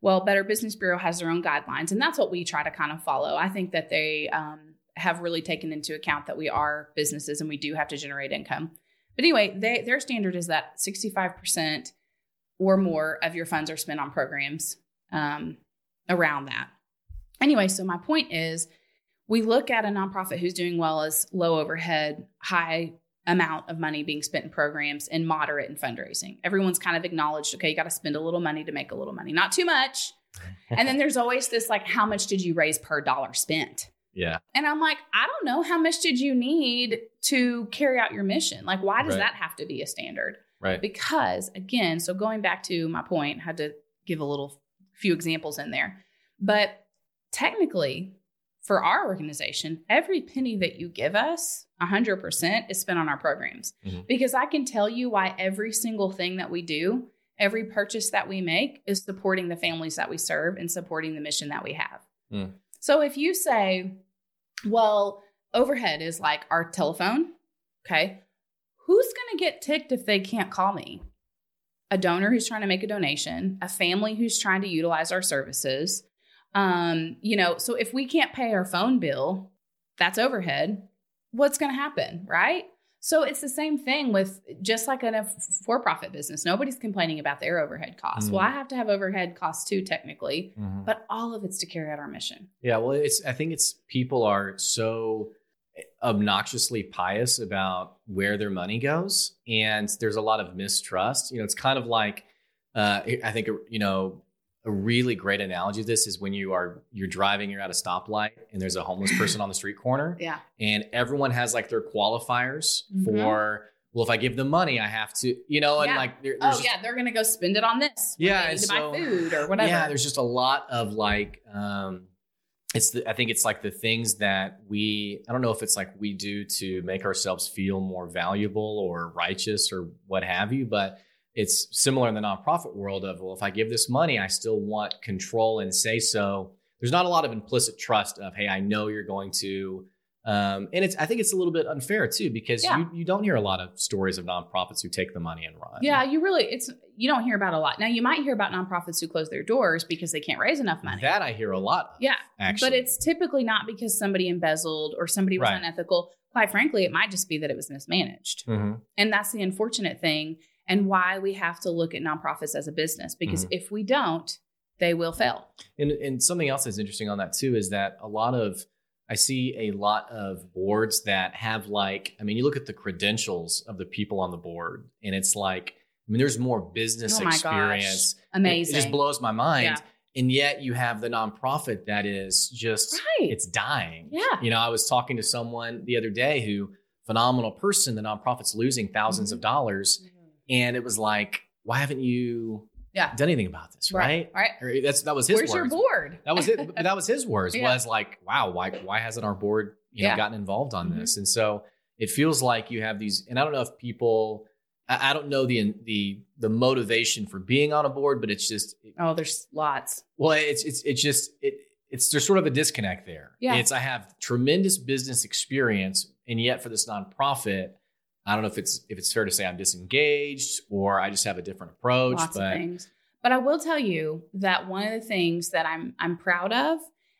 Well, Better Business Bureau has their own guidelines, and that's what we try to kind of follow. I think that they um, have really taken into account that we are businesses and we do have to generate income. But anyway, they, their standard is that 65% or more of your funds are spent on programs um, around that. Anyway, so my point is we look at a nonprofit who's doing well as low overhead, high amount of money being spent in programs and moderate in fundraising. Everyone's kind of acknowledged, okay, you got to spend a little money to make a little money, not too much. and then there's always this like, how much did you raise per dollar spent? Yeah. And I'm like, I don't know. How much did you need to carry out your mission? Like, why does Right. that have to be a standard? Right. Because again, so going back to my point, I had to give a little few examples in there. But technically, for our organization, every penny that you give us, 100% is spent on our programs. Mhm. Because I can tell you why every single thing that we do, every purchase that we make is supporting the families that we serve and supporting the mission that we have. Mm. So if you say, well, overhead is like our telephone, okay, who's going to get ticked if they can't call me? A donor who's trying to make a donation, a family who's trying to utilize our services. Um, you know, so if we can't pay our phone bill, that's overhead. What's going to happen, right? So it's the same thing with just like in a for profit business. Nobody's complaining about their overhead costs. Well, Mhm. I have to have overhead costs too, technically, Mhm. but all of it's to carry out our mission. Yeah, well, it's. I think it's people are so obnoxiously pious about where their money goes, and there's a lot of mistrust. You know, it's kind of like uh, I think you know a really great analogy of this is when you are you're driving, you're at a stoplight, and there's a homeless person on the street corner, Yeah. and everyone has like their qualifiers Mhm. for. Well, if I give them money, I have to, you know, and Yeah. like there, Oh just- yeah, they're gonna go spend it on this. Yeah, they so- buy food or whatever. Yeah, there's just a lot of like, um, it's the, I think it's like the things that we I don't know if it's like we do to make ourselves feel more valuable or righteous or what have you, but it's similar in the nonprofit world of well if I give this money I still want control and say so. There's not a lot of implicit trust of hey I know you're going to um, and it's I think it's a little bit unfair too because Yeah. you you don't hear a lot of stories of nonprofits who take the money and run. Yeah, you really it's you don't hear about a lot. Now you might hear about nonprofits who close their doors because they can't raise enough money. That I hear a lot. Of, yeah, actually, but it's typically not because somebody embezzled or somebody was Right. unethical. Quite frankly, it might just be that it was mismanaged. Mhm. And that's the unfortunate thing and why we have to look at nonprofits as a business because Mm-hmm. if we don't, they will fail. And, and something else that's interesting on that too is that a lot of I see a lot of boards that have like I mean you look at the credentials of the people on the board and it's like I mean there's more business Oh my gosh. experience. It- Amazing. It, just blows my mind. Yeah. And yet you have the nonprofit that is just right. it's dying. yeah. You know, I was talking to someone the other day who phenomenal person, the nonprofit's losing 1000s Mhm. of dollars and it was like why haven't you Yeah. done anything about this, right? Right. Or that's that was his Where's words. your board? That was it. That was his words. Yeah. Was like, wow, why why hasn't our board you know Yeah. gotten involved on Mhm. this? And so it feels like you have these, and I don't know if people, I, I don't know the the the motivation for being on a board, but it's just, Oh, there's lots. well, it's it's it's just it it's there's sort of a disconnect there. Yeah. It's I have tremendous business experience, and yet for this nonprofit. I don't know if it's if it's fair to say I'm disengaged or I just have a different approach, lots but of things. But I will tell you that one of the things that I'm I'm proud of,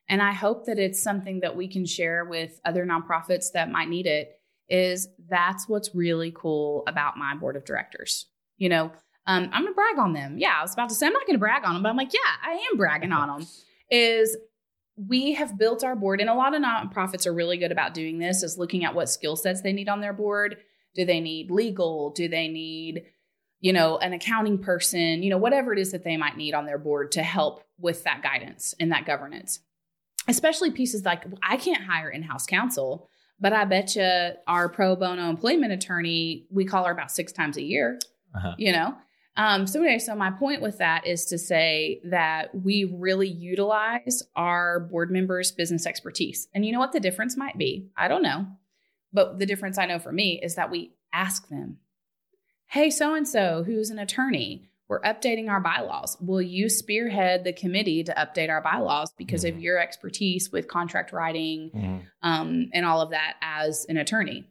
and I hope that it's something that we can share with other nonprofits that might need it, is that's what's really cool about my board of directors. You know, um, I'm gonna brag on them. Yeah, I was about to say I'm not gonna brag on them, but I'm like, yeah, I am bragging on them. Is we have built our board, and a lot of nonprofits are really good about doing this, is looking at what skill sets they need on their board. Do they need legal? Do they need you know, an accounting person, you know, whatever it is that they might need on their board to help with that guidance and that governance. Especially pieces like I can't hire in-house counsel, but I bet you our pro bono employment attorney, we call her about six times a year, Uh-huh. you know? Um, so anyway, so my point with that is to say that we really utilize our board members' business expertise. And you know what the difference might be? I don't know. But the difference I know for me is that we ask them, hey, so and so, who's an attorney, we're updating our bylaws. Will you spearhead the committee to update our bylaws because of Mhm. your expertise with contract writing Mhm. um, and all of that as an attorney?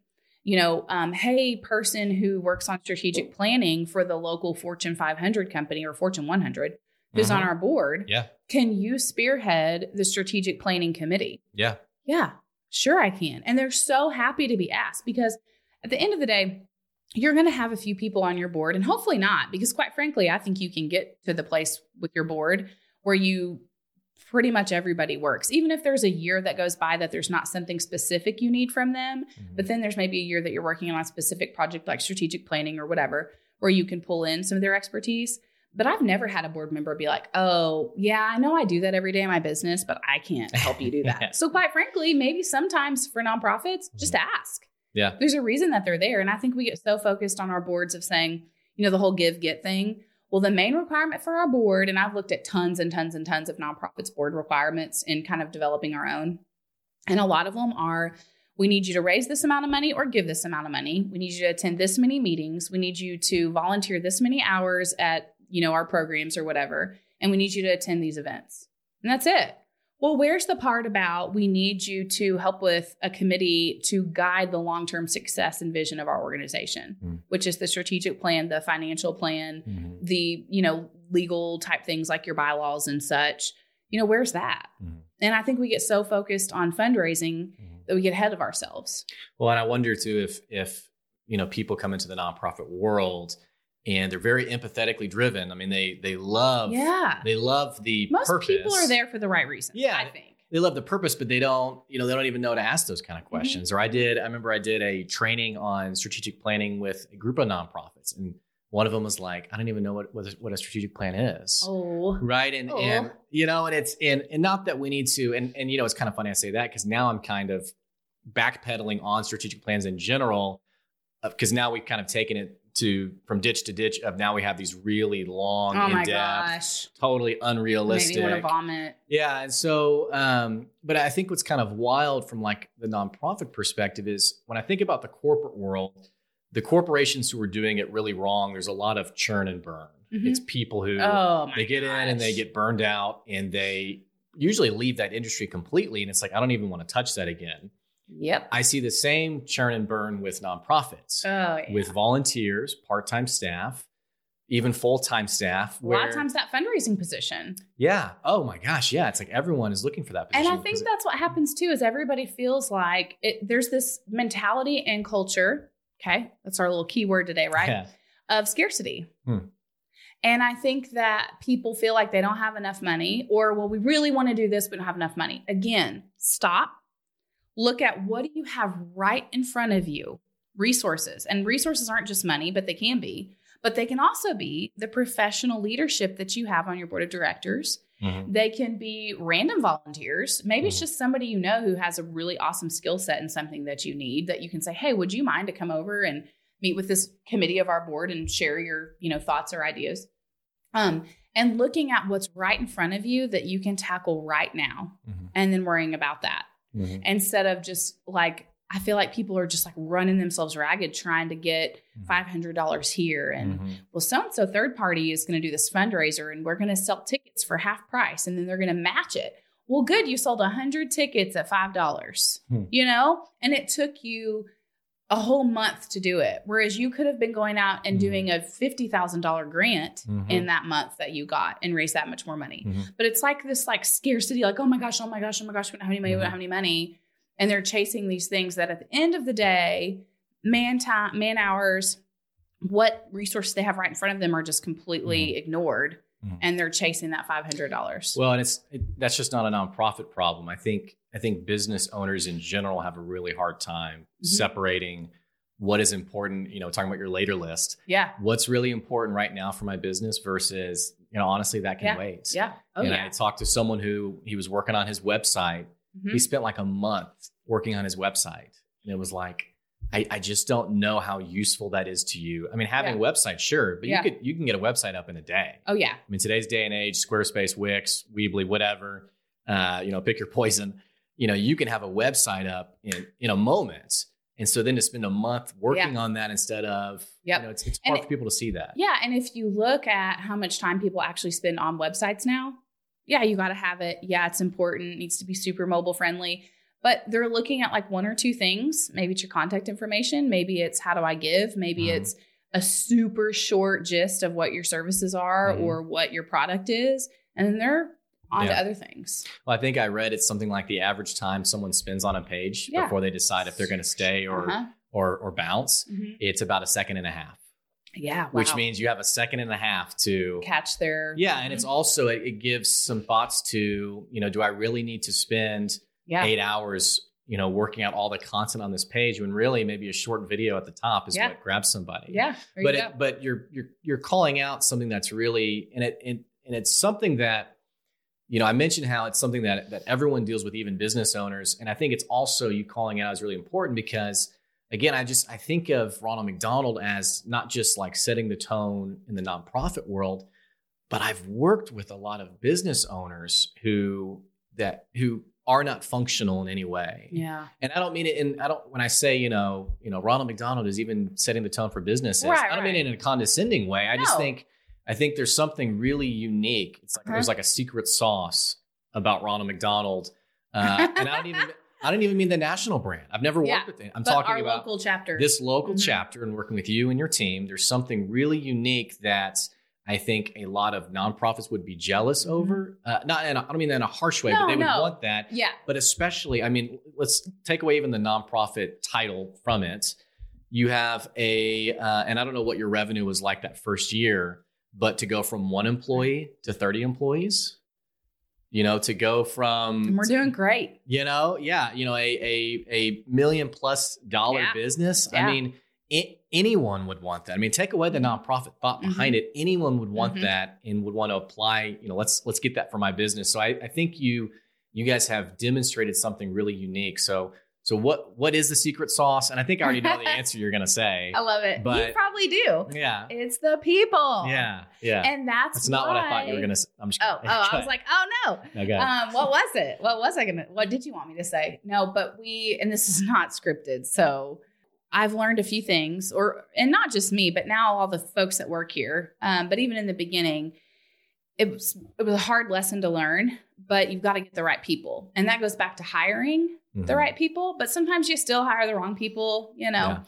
You know, um, hey, person who works on strategic planning for the local Fortune 500 company or Fortune 100 who's on Mhm. our board, Yeah. can you spearhead the strategic planning committee? Yeah. Yeah, sure I can. And they're so happy to be asked because at the end of the day, you're going to have a few people on your board and hopefully not because quite frankly, I think you can get to the place with your board where you pretty much everybody works. Even if there's a year that goes by that there's not something specific you need from them, Mhm. but then there's maybe a year that you're working on a specific project like strategic planning or whatever where you can pull in some of their expertise. But I've never had a board member be like, "Oh, yeah, I know I do that every day in my business, but I can't help you do that." Yeah. So quite frankly, maybe sometimes for nonprofits, just mm-hmm. ask. Yeah. There's a reason that they're there, and I think we get so focused on our boards of saying, you know, the whole give get thing. Well, the main requirement for our board, and I've looked at tons and tons and tons of nonprofits board requirements in kind of developing our own. And a lot of them are we need you to raise this amount of money or give this amount of money. We need you to attend this many meetings. We need you to volunteer this many hours at, you know, our programs or whatever. And we need you to attend these events. And that's it. Well, where's the part about we need you to help with a committee to guide the long term success and vision of our organization, Mm. which is the strategic plan, the financial plan, Mhm. the you know legal type things like your bylaws and such you know where's that Mhm. and i think we get so focused on fundraising Mhm. that we get ahead of ourselves Well, and I wonder too if if you know people come into the nonprofit world and they're very empathetically driven. I mean, they they love yeah they love the most purpose. people are there for the right reason Yeah. i think They love the purpose, but they don't you know they don't even know to ask those kind of Mm-hmm. questions. Or I did I remember I did a training on strategic planning with a group of nonprofits, and one of them was like, I don't even know what what a, what a strategic plan is. oh right and Oh. and you know and it's and and not that we need to and and you know it's kind of funny i say that because now i'm kind of backpedaling on strategic plans in general because now we've kind of taken it to from ditch to ditch of now we have these really long, oh in my depth, gosh. totally Made unrealistic. me want to vomit. Yeah, and so, um, but I think what's kind of wild from like the nonprofit perspective is when I think about the corporate world, the corporations who are doing it really wrong. There's a lot of churn and burn. Mhm. It's people who Oh they get in and they get burned out, and they usually leave that industry completely. And it's like I don't even want to touch that again. Yep. I see the same churn and burn with nonprofits, Oh, yeah. with volunteers, part-time staff, even full-time staff. a lot of times that fundraising position. yeah. Oh my gosh. Yeah. It's like everyone is looking for that position. And. I think that's what happens too is everybody feels like it, there's this mentality and culture. Okay, that's our little key word today, right? Yeah. Of scarcity. Hmm. And I think that people feel like they don't have enough money, or well, we really want to do this, but don't have enough money. Again, stop. Look at what do you have right in front of you? Resources. And resources aren't just money, but they can be. But they can also be the professional leadership that you have on your board of directors. Mhm. They can be random volunteers. Maybe it's Mhm. just somebody you know who has a really awesome skill set in something that you need that you can say, "Hey, would you mind to come over and meet with this committee of our board and share your, you know, thoughts or ideas?" Um, and looking at what's right in front of you that you can tackle right now Mhm. and then worrying about that Mhm. instead of just like I feel like people are just like running themselves ragged trying to get Mhm. $500 here and Mhm. well, so and so third party is going to do this fundraiser and we're going to sell tickets for half price and then they're going to match it. Well, good, you sold 100 tickets at $5, Hmm. you know, and it took you a whole month to do it. Whereas you could have been going out and Mhm. doing a $50,000 grant Mhm. in that month that you got and raised that much more money. Mhm. But it's like this like scarcity, like, oh my gosh, oh my gosh, oh my gosh, we don't have any money, we don't have any money. And they're chasing these things that at the end of the day, man time, man hours, what resources they have right in front of them are just completely ignored. Mhm. And they're chasing that five hundred dollars. Well, and it's it, that's just not a nonprofit problem. I think I think business owners in general have a really hard time Mhm. separating what is important. You know, talking about your later list, yeah, what's really important right now for my business versus you know honestly that can Yeah. wait. yeah, oh and yeah. I talked to someone who he was working on his website. Mhm. He spent like a month working on his website, and it was like. I, I just don't know how useful that is to you. I mean, having Yeah. a website, sure, but Yeah. you could you can get a website up in a day. Oh yeah, I mean, today's day and age, Squarespace, Wix, Weebly, whatever, uh, you know, pick your poison. You know, you can have a website up in in a moment, and so then to spend a month working on that instead of, Yep. you know, it's, it's And hard for people to see that. yeah. And if you look at how much time people actually spend on websites now, yeah, you got to have it. Yeah, it's important. It needs to be super mobile friendly. But they're looking at like one or two things. Maybe it's your contact information. Maybe it's how do I give. Maybe Mhm. it's a super short gist of what your services are Mhm. or what your product is. And then they're on to other things. Well, I think I read it's something like the average time someone spends on a page Yeah. before they decide if they're going to stay or Uh-huh. or or bounce. Mhm. It's about a second and a half, Yeah. which means you have a second and a half to catch their. Yeah, and it's also it, it gives some thoughts to you know, do I really need to spend yeah. eight hours, you know, working out all the content on this page when really maybe a short video at the top is Yeah. what grabs somebody. Yeah. There but you it, but you're you're you're calling out something that's really and it and, and it's something that you know I mentioned how it's something that that everyone deals with, even business owners, and I think it's also you calling out is really important because again, I just I think of Ronald McDonald as not just like setting the tone in the nonprofit world, but I've worked with a lot of business owners who that who are not functional in any way. yeah. And I don't mean it in I don't when I say, you know, you know, Ronald McDonald is even setting the tone for businesses. Right, I don't mean it in a condescending way. I just think I think there's something really unique. It's like Uh-huh. there's like a secret sauce about Ronald McDonald. Uh, and I don't even I don't even mean the national brand. I've never worked Yeah, with it. I'm talking about local chapter. this local Mhm. chapter and working with you and your team. There's something really unique that I think a lot of nonprofits would be jealous over. Uh, not, and I don't mean that in a harsh way, but Mm-hmm. They would no. want that yeah. but especially, I mean, let's take away even the nonprofit title from it. You have a, uh, and I don't know what your revenue was like that first year, but to go from one employee to 30 employees, you know, to go from, And we're doing great. you know, yeah, you know, a, a, a million plus dollar Yeah. business. Yeah. I mean, a- anyone would want that. I mean, take away the nonprofit thought behind it. Anyone would want Mhm. that and would want to apply, you know, let's, let's get that for my business. So I, I think you, you guys have demonstrated something really unique. So, so what what is the secret sauce? And I think I already know the answer you're gonna say. I love it. But- you probably do. Yeah. It's the people. Yeah. Yeah. And that's That's not what I thought you were gonna say. I'm just Oh, oh, I was like, oh no. okay. Um, what was it? What was I gonna? What did you want me to say? No, but we, and this is not scripted, so I've learned a few things, or and not just me, but now all the folks that work here. Um, but even in the beginning, it was it was a hard lesson to learn. But you've got to get the right people, and that goes back to hiring the Mhm. right people. But sometimes you still hire the wrong people, you know. Yeah.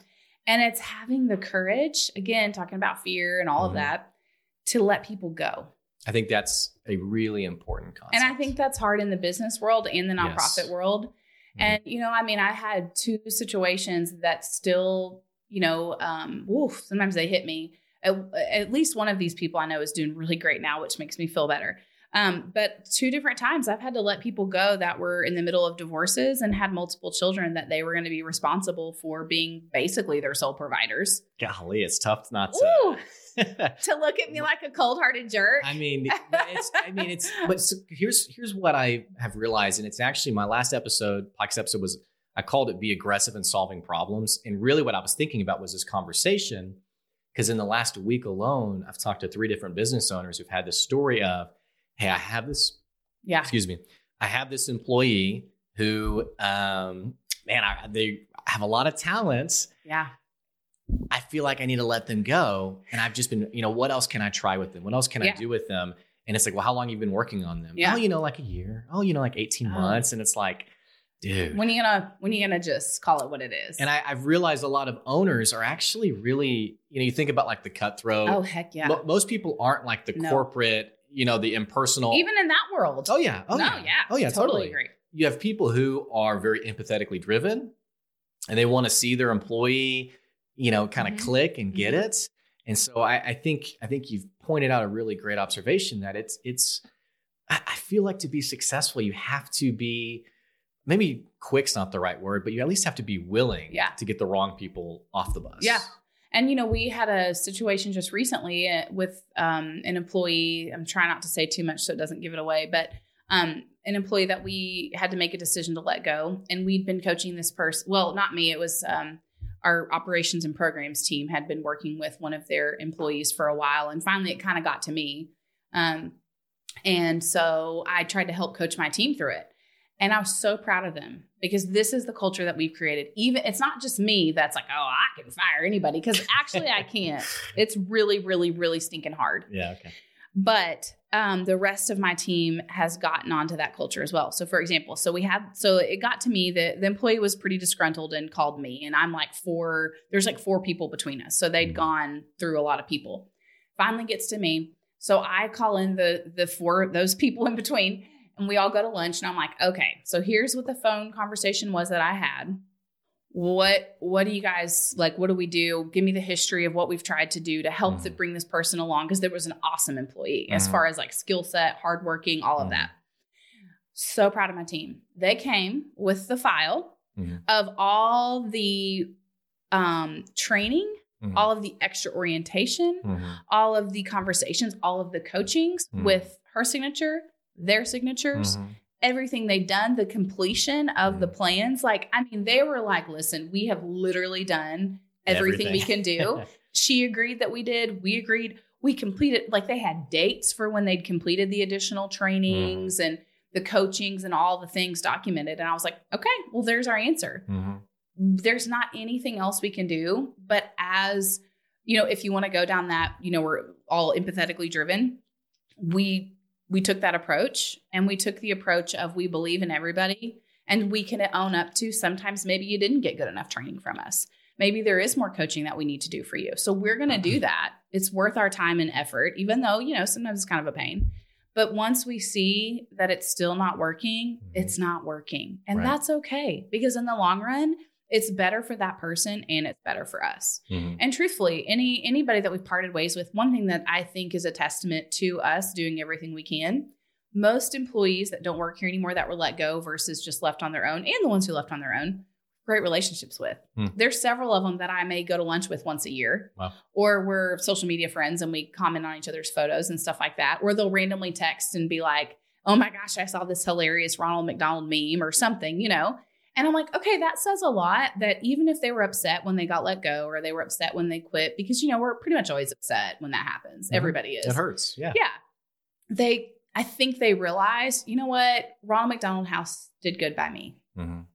And it's having the courage, again, talking about fear and all Mhm. of that, to let people go. I think that's a really important concept. And I think that's hard in the business world and the Yes. nonprofit world. Mhm. And, you know, I mean, I had two situations that still, you know, um, oof, sometimes they hit me. At, at least one of these people I know is doing really great now, which makes me feel better. Um, but two different times I've had to let people go that were in the middle of divorces and had multiple children that they were going to be responsible for being basically their sole providers. golly, it's tough not to. to look at me like a cold hearted jerk. I mean, it's. I mean, it's. But so here's here's what I have realized, and it's actually my last episode, podcast episode was I called it "Be Aggressive in Solving Problems," and really what I was thinking about was this conversation, because in the last week alone, I've talked to three different business owners who've had this story of, "Hey, I have this yeah. excuse me i have this employee who um man I, they have a lot of talents Yeah. I feel like i need to let them go and i've just been you know what else can i try with them what else can i do with them and it's like well how long have you been working on them Yeah. oh you know like a year oh you know like 18 Oh. months and it's like dude When are you gonna when are you gonna just call it what it is? and I, i've realized a lot of owners are actually really you know you think about like the cutthroat oh heck yeah. Mo- most people aren't like the No. corporate you know the impersonal Even in that world. oh yeah oh no, yeah yeah. oh yeah totally, totally agree. you have people who are very empathetically driven and they want to see their employee you know kind of Mhm. click and get Mhm. it and so I, I think i think you've pointed out a really great observation that it's it's I, I feel like to be successful you have to be maybe quick's not the right word but you at least have to be willing Yeah. to get the wrong people off the bus Yeah. And you know, we had a situation just recently uh, with um, an employee. I'm trying not to say too much so it doesn't give it away, but um, an employee that we had to make a decision to let go, and we'd been coaching this person. Well, not me. It was um, our operations and programs team had been working with one of their employees for a while, and finally it kind of got to me. Um, and so I tried to help coach my team through it. And I was so proud of them because this is the culture that we've created. Even it's not just me that's like, oh, I can fire anybody because actually I can't. It's really, really, really stinking hard. yeah okay But um, the rest of my team has gotten onto that culture as well. So, for example, so we had, so it got to me that the employee was pretty disgruntled and called me, and I'm like four. There's like four people between us, so they'd Mhm. gone through a lot of people. Finally, gets to me, so I call in the the four those people in between, and we all go to lunch, and I'm like, okay, so here's what the phone conversation was that I had what what do you guys like what do we do give me the history of what we've tried to do to help Mhm. to bring this person along because there was an awesome employee as Mhm. far as like skill set hardworking all of Mhm. that so proud of my team they came with the file Mhm. of all the um training Mhm. all of the extra orientation Mhm. all of the conversations all of the coachings with her signature their signatures. Everything they'd done, the completion of the Mm. plans. Like, I mean, they were like, listen, we have literally done everything, we can do. she agreed that we did. We agreed. We completed, like, they had dates for when they'd completed the additional trainings and the coachings and all the things documented. And I was like, okay, well, there's our answer. Mhm. There's not anything else we can do. But as, you know, if you want to go down that, you know, we're all empathetically driven, we we took that approach and we took the approach of we believe in everybody and we can own up to sometimes maybe you didn't get good enough training from us. Maybe there is more coaching that we need to do for you. So we're going to do uh-huh. that. It's worth our time and effort even though you know sometimes it's kind of a pain. But once we see that it's still not working it's mm-hmm. not working. And Right. that's okay because in the long run it's better for that person and it's better for us Mhm. and truthfully, any anybody that we've parted ways with, one thing that I think is a testament to us doing everything we can. Most employees that don't work here anymore that were let go versus just left on their own, and the ones who left on their own, great relationships with. Hmm. There's several of them that I may go to lunch with once a year, Wow. or we're social media friends and we comment on each other's photos and stuff like that. Or they'll randomly text and be like, "Oh my gosh, I saw this hilarious Ronald McDonald meme or something," you know. And I'm like, okay, that says a lot that even if they were upset when they got let go or they were upset when they quit, because, you know, we're pretty much always upset when that happens. Mhm. Everybody is. It hurts. Yeah. Yeah. They, I think they realized, you know what? Ronald McDonald House did good by me. Mhm.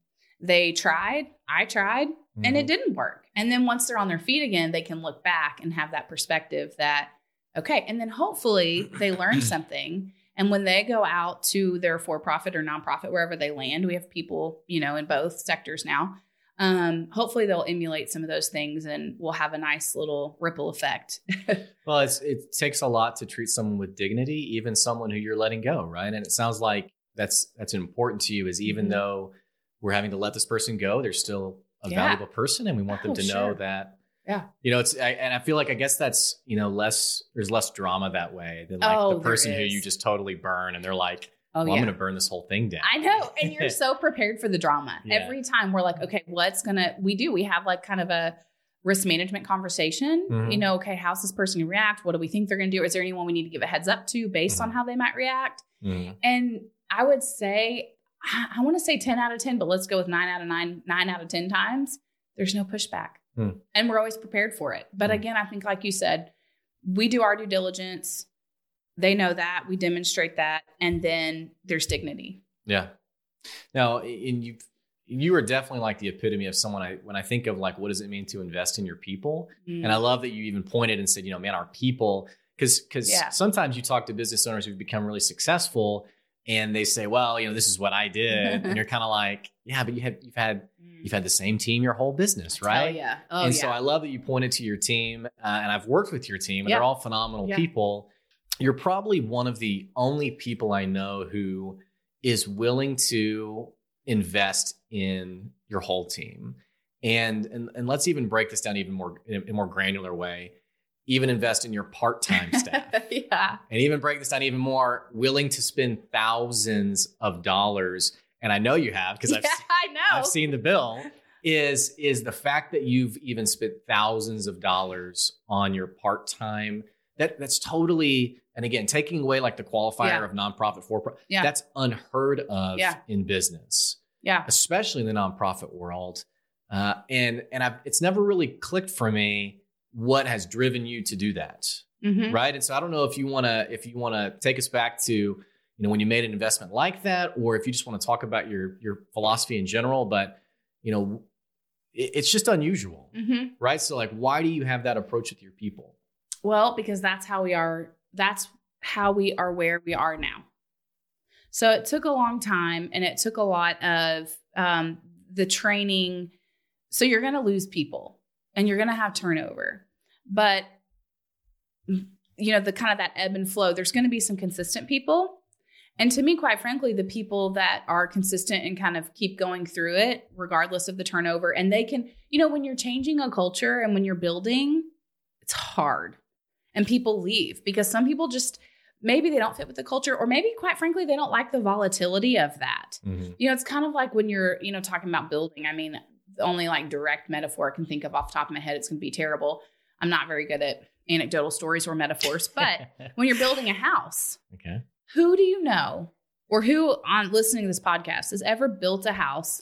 They tried, I tried, and Mhm. it didn't work. And then once they're on their feet again, they can look back and have that perspective that, okay. And then hopefully they learn something. And when they go out to their for profit or nonprofit, wherever they land, we have people, you know, in both sectors now. Um, hopefully they'll emulate some of those things and we'll have a nice little ripple effect. Well, it's, it takes a lot to treat someone with dignity, even someone who you're letting go, right? And it sounds like that's that's important to you. Is even Mhm. though we're having to let this person go, they're still a Yeah. valuable person, and we want them Oh, to know sure. that. Yeah. you know, it's I, and I feel like I guess that's you know less. There's less drama that way than like Oh, the person who you just totally burn, and they're like, Oh, "Well, I'm going to burn this whole thing down." I know. And you're so prepared for the drama. Yeah. Every time we're like, okay, what's gonna we do? We have like kind of a risk management conversation. Mhm. You know, okay, how's this person gonna react? What do we think they're gonna do? Is there anyone we need to give a heads up to based on Mhm. how they might react? Mhm. And I would say, I, I want to say 10 out of 10, but let's go with nine out of nine, nine out of 10 times. There's no pushback. Hmm. And we're always prepared for it. But Hmm. again, I think, like you said, we do our due diligence. They know that. We demonstrate that. And then there's dignity. Yeah. Now, and you you are definitely like the epitome of someone I when I think of like what does it mean to invest in your people? Mm. And I love that you even pointed and said, you know, man, our people, because because Yeah. sometimes you talk to business owners who've become really successful, and they say, well, you know, this is what I did, and you're kind of like, yeah, but you have you've had you've had the same team your whole business, right? Hell yeah. Oh, and yeah. so I love that you pointed to your team, uh, and I've worked with your team, and Yeah. they're all phenomenal Yeah. people. You're probably one of the only people I know who is willing to invest in your whole team, and and, and let's even break this down even more in a more granular way. Even invest in your part-time staff, yeah. and even break this down even more. Willing to spend thousands of dollars, and I know you have because yeah, I've seen I know. I've seen the bill is is the fact that you've even spent thousands of dollars on your part-time that that's totally and again taking away like the qualifier Yeah. of nonprofit for profit Yeah. that's unheard of Yeah. in business yeah. especially in the nonprofit world uh, and and I've, it's never really clicked for me what has driven you to do that Mhm. right and so i don't know if you want to if you want to take us back to you know when you made an investment like that or if you just want to talk about your your philosophy in general but you know it, it's just unusual Mhm. right so like why do you have that approach with your people Well, because that's how we are. That's how we are where we are now. So it took a long time and it took a lot of um, the training. So you're going to lose people and you're going to have turnover. But, you know, the kind of that ebb and flow, there's going to be some consistent people. And to me, quite frankly, the people that are consistent and kind of keep going through it, regardless of the turnover, and they can, you know, when you're changing a culture and when you're building, it's hard and people leave because some people just maybe they don't fit with the culture or maybe quite frankly they don't like the volatility of that mm-hmm. you know it's kind of like when you're you know talking about building i mean the only like direct metaphor i can think of off the top of my head it's going to be terrible. I'm not very good at anecdotal stories or metaphors but when you're building a house okay. who do you know or who on listening to this podcast has ever built a house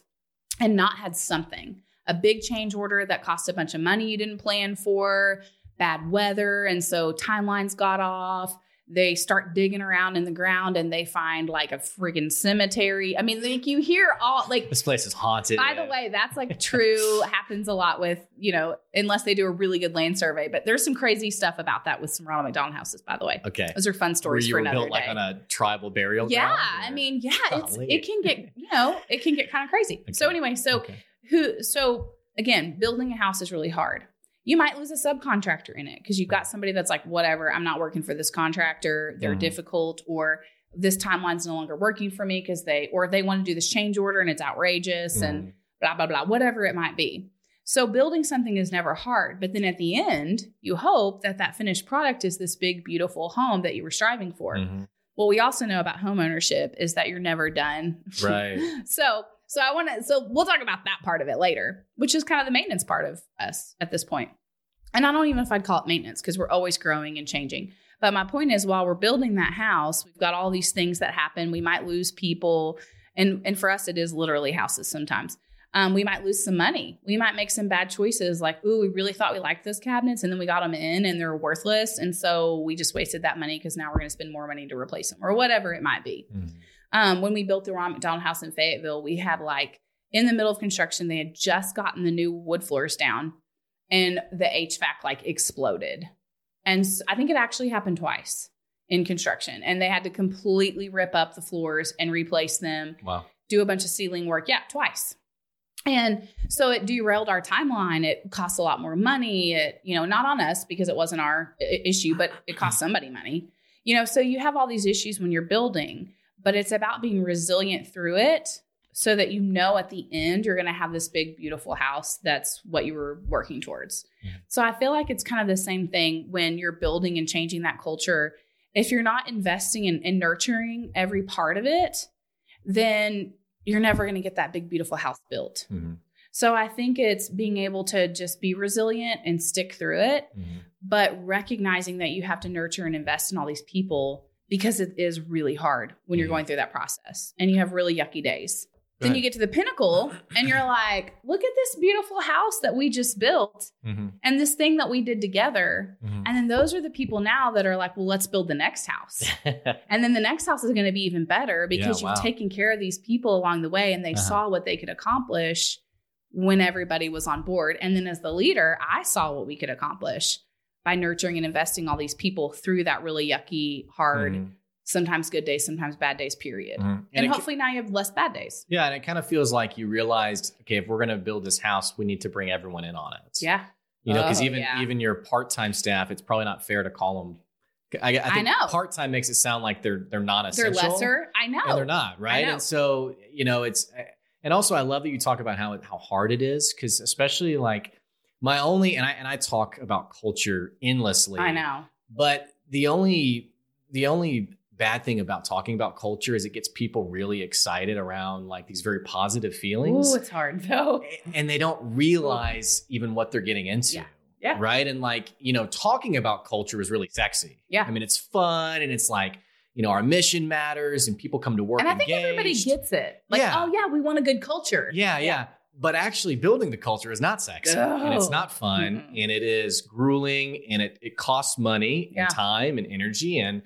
and not had something? A big change order that cost a bunch of money you didn't plan for bad weather and so timelines got off they start digging around in the ground and they find like a friggin' cemetery. I mean like you hear all like this place is haunted by the way that's like true happens a lot with you know unless they do a really good land survey but there's some crazy stuff about that with some ronald mcdonald houses by the way. Okay. Those are fun where stories you for were another built like on a tribal burial yeah i mean yeah it's it can get you know it can get kind of crazy. So anyway so Okay. who so again building a house is really hard you might lose a subcontractor in it because you've got somebody that's like whatever i'm not working for this contractor they're Mhm. difficult or this timeline's no longer working for me because they or they want to do this change order and it's outrageous and Mhm. blah blah blah whatever it might be so building something is never hard but then at the end you hope that that finished product is this big beautiful home that you were striving for Mhm. what we also know about home ownership is that you're never done right so so i want to so we'll talk about that part of it later which is kind of the maintenance part of us at this point. and i don't even if i'd call it maintenance because we're always growing and changing but my point is while we're building that house we've got all these things that happen we might lose people and and for us it is literally houses sometimes Um, we might lose some money. We might make some bad choices like, ooh, we really thought we liked those cabinets and then we got them in and they're worthless. And so we just wasted that money because now we're going to spend more money to replace them or whatever it might be. Mhm. Um, when we built the Ron McDonald House in Fayetteville, we had like in the middle of construction, they had just gotten the new wood floors down and the HVAC like exploded. And I think it actually happened twice in construction. And they had to completely rip up the floors and replace them, Wow. do a bunch of ceiling work. Yeah, twice. And so it derailed our timeline. It cost a lot more money. It, you know, not on us because it wasn't our issue, but it cost somebody money. You know, so you have all these issues when you're building, but it's about being resilient through it so that you know at the end you're going to have this big beautiful house that's what you were working towards. Yeah. So I feel like it's kind of the same thing when you're building and changing that culture. If you're not investing in, in nurturing every part of it, then you're never going to get that big beautiful house built. Mhm. So I think it's being able to just be resilient and stick through it, Mhm. but recognizing that you have to nurture and invest in all these people because it is really hard when you're Mhm. going through that process and you have really yucky days. Then you get to the pinnacle and you're like, look at this beautiful house that we just built Mhm. and this thing that we did together. Mhm. And then those are the people now that are like, well, let's build the next house. And then the next house is going to be even better because Yeah, you've wow. taken care of these people along the way and they Uh-huh. saw what they could accomplish when everybody was on board. And then as the leader, I saw what we could accomplish by nurturing and investing all these people through that really yucky, hard, Mhm. sometimes good days, sometimes bad days period. Mhm. And, it- hopefully now you have less bad days. Yeah, and it kind of feels like you realized, okay, if we're going to build this house, we need to bring everyone in on it. Yeah. You know, because Oh, even yeah. even your part time staff, it's probably not fair to call them. I, I think know. part time makes it sound like they're they're non They're essential. lesser. I know. and they're not right. And so you know, it's and also I love that you talk about how how hard it is because especially like my only and I and I talk about culture endlessly. I know. But the only the only bad thing about talking about culture is it gets people really excited around like these very positive feelings Ooh, it's hard though. and they don't realize even what they're getting into. Yeah. Yeah. Right. And like, you know, talking about culture is really sexy. Yeah. I mean, it's fun and it's like, you know, our mission matters and people come to work. And I think everybody gets it. Like, Yeah. oh yeah, we want a good culture. Yeah, yeah. But actually building the culture is not sexy and it's not fun Mm-mm. and it is grueling and it, it costs money Yeah. and time and energy. And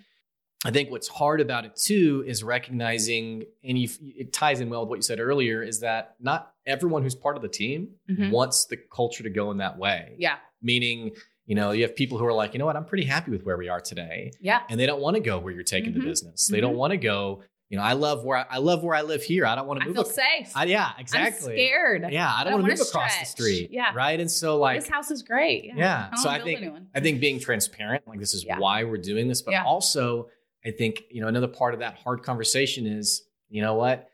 I think what's hard about it too is recognizing, and you, it ties in well with what you said earlier, is that not everyone who's part of the team Mhm. wants the culture to go in that way. Yeah. Meaning, you know, you have people who are like, you know what, I'm pretty happy with where we are today. Yeah. And they don't want to go where you're taking Mhm. the business. They don't want to go, you know, I love where I, I love where I live here. I don't want to move. I feel ac- safe. I, yeah, exactly. I'm scared. Yeah, I don't, don't want to move across the street. Yeah. Right. And so like this house is great. Yeah. Yeah. I So I think- a new one. I think being transparent, like this is Yeah. why we're doing this, but Yeah. also I think, you know, another part of that hard conversation is, you know what?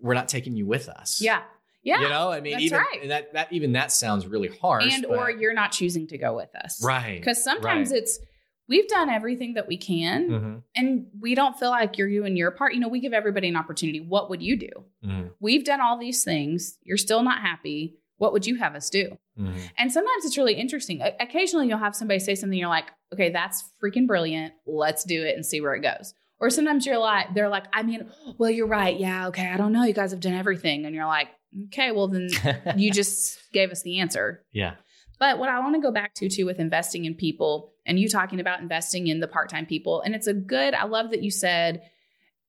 We're not taking you with us. yeah. Yeah. You know, I mean, even right. that that even that sounds really harsh. and but- or you're not choosing to go with us. right. Because sometimes right. it's we've done everything that we can Mhm, and we don't feel like you're doing your part. You know, we give everybody an opportunity. What would you do? mhm, We've done all these things. You're still not happy. What would you have us do? mhm. And sometimes it's really interesting. O- Occasionally you'll have somebody say something, you're like, okay, that's freaking brilliant. Let's do it and see where it goes. Or sometimes you're like, they're like, I mean, well, you're right. Yeah, okay. I don't know. You guys have done everything. And you're like, okay, well, then you just gave us the answer. yeah. But what I want to go back to too with investing in people and you talking about investing in the part-time people. And it's a good, I love that you said,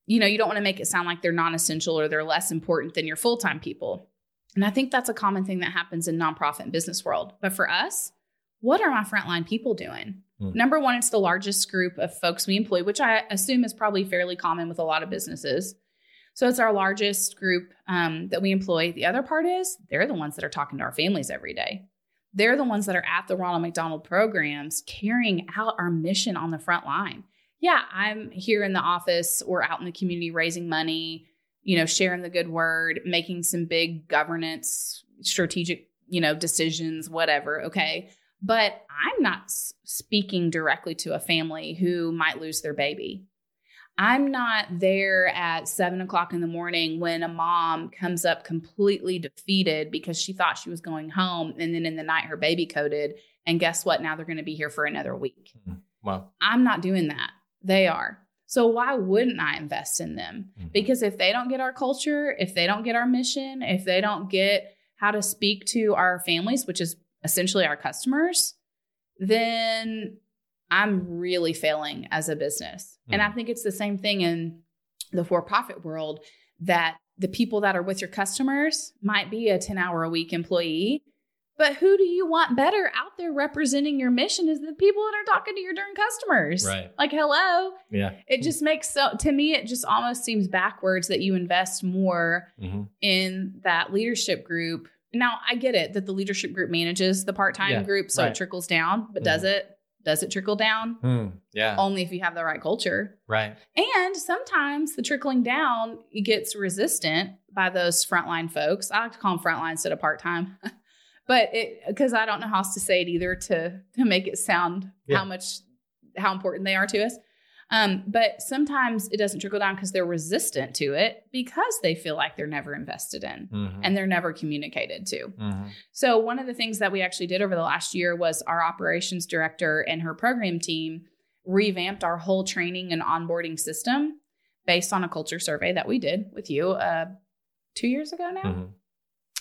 you know, you don't want to make it sound like they're non-essential or they're less important than your full-time people. And I think that's a common thing that happens in nonprofit and business world. But for us, what are my frontline people doing? Hmm. Number one, it's the largest group of folks we employ, which I assume is probably fairly common with a lot of businesses. So it's our largest group um, that we employ. The other part is they're the ones that are talking to our families every day. They're the ones that are at the Ronald McDonald programs carrying out our mission on the front line. Yeah, I'm here in the office or out in the community raising money, you know, sharing the good word, making some big governance, strategic, you know, decisions, whatever. Okay. But I'm not speaking directly to a family who might lose their baby. I'm not there at seven o'clock in the morning when a mom comes up completely defeated because she thought she was going home. And then in the night, her baby coded. And guess what? Now they're going to be here for another week. Well, I'm not doing that. They are. So why wouldn't I invest in them? Mhm. Because if they don't get our culture, if they don't get our mission, if they don't get how to speak to our families, which is essentially our customers, then I'm really failing as a business. And I Mhm. think it's the same thing in the for profit world that the people that are with your customers might be a 10 hour a week employee. But who do you want better out there representing your mission is the people that are talking to your darn customers. Right. Like, hello. Yeah. It just makes so, to me, it just almost seems backwards that you invest more hmm in that leadership group. Now, I get it that the leadership group manages the part time Yeah, group, so right. it trickles down, but does it? Does it trickle down? Hmm. Yeah. Only if you have the right culture. Right. And sometimes the trickling down gets resistant by those frontline folks. I like to call them frontline instead of part time, but it because I don't know how else to say it either to to make it sound Yeah. how much how important they are to us. Um, but sometimes it doesn't trickle down because they're resistant to it because they feel like they're never invested in Mhm. and they're never communicated to. Mhm. So, one of the things that we actually did over the last year was our operations director and her program team revamped our whole training and onboarding system based on a culture survey that we did with you uh, two years ago now. Mhm.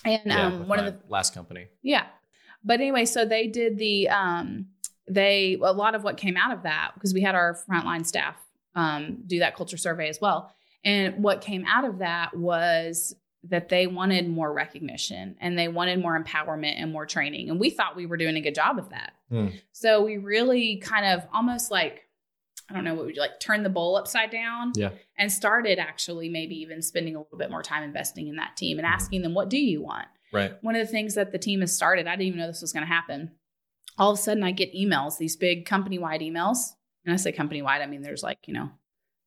And Yeah, um, one of the last company. yeah. But anyway, so they did the um they a lot of what came out of that because we had our frontline staff um do that culture survey as well. And what came out of that was that they wanted more recognition and they wanted more empowerment and more training. And we thought we were doing a good job of that. Hmm. So we really kind of almost like I don't know what would you like turn the bowl upside down Yeah. and started actually maybe even spending a little bit more time investing in that team and Mhm. asking them what do you want? Right. one of the things that the team has started, I didn't even know this was going to happen. All of a sudden, I get emails, these big company wide emails. And I say company wide, I mean, there's like, you know,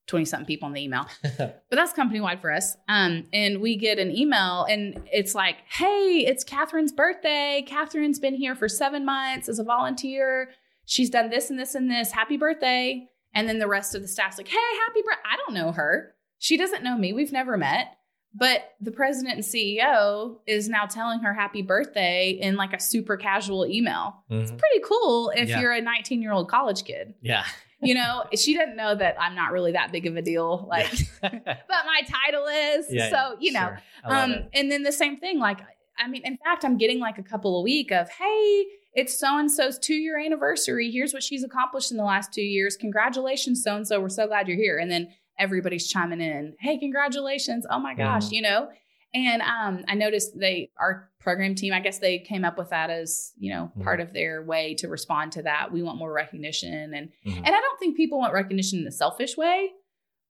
20 something people in the email, but that's company wide for us. Um, and we get an email and it's like, hey, it's Catherine's birthday. Catherine's been here for seven months as a volunteer. She's done this and this and this. Happy birthday. And then the rest of the staff's like, hey, happy birthday. I don't know her. She doesn't know me. We've never met. But the president and CEO is now telling her happy birthday in like a super casual email. Mhm. Pretty cool if Yeah. you're a 19 year old college kid. Yeah. You know, she didn't know that I'm not really that big of a deal. Like, but my title is. Yeah, so, you know, sure. Um, it. and then the same thing, like, I mean, in fact, I'm getting like a couple a week of, hey, it's so and so's two year anniversary. Here's what she's accomplished in the last two years. Congratulations, so and so. We're so glad you're here. And then everybody's chiming in, hey, congratulations. Oh my gosh, Mhm. you know? And um, I noticed they, our program team, I guess they came up with that as, you know, Mhm. part of their way to respond to that. We want more recognition. And, Mhm. and I don't think people want recognition in a selfish way,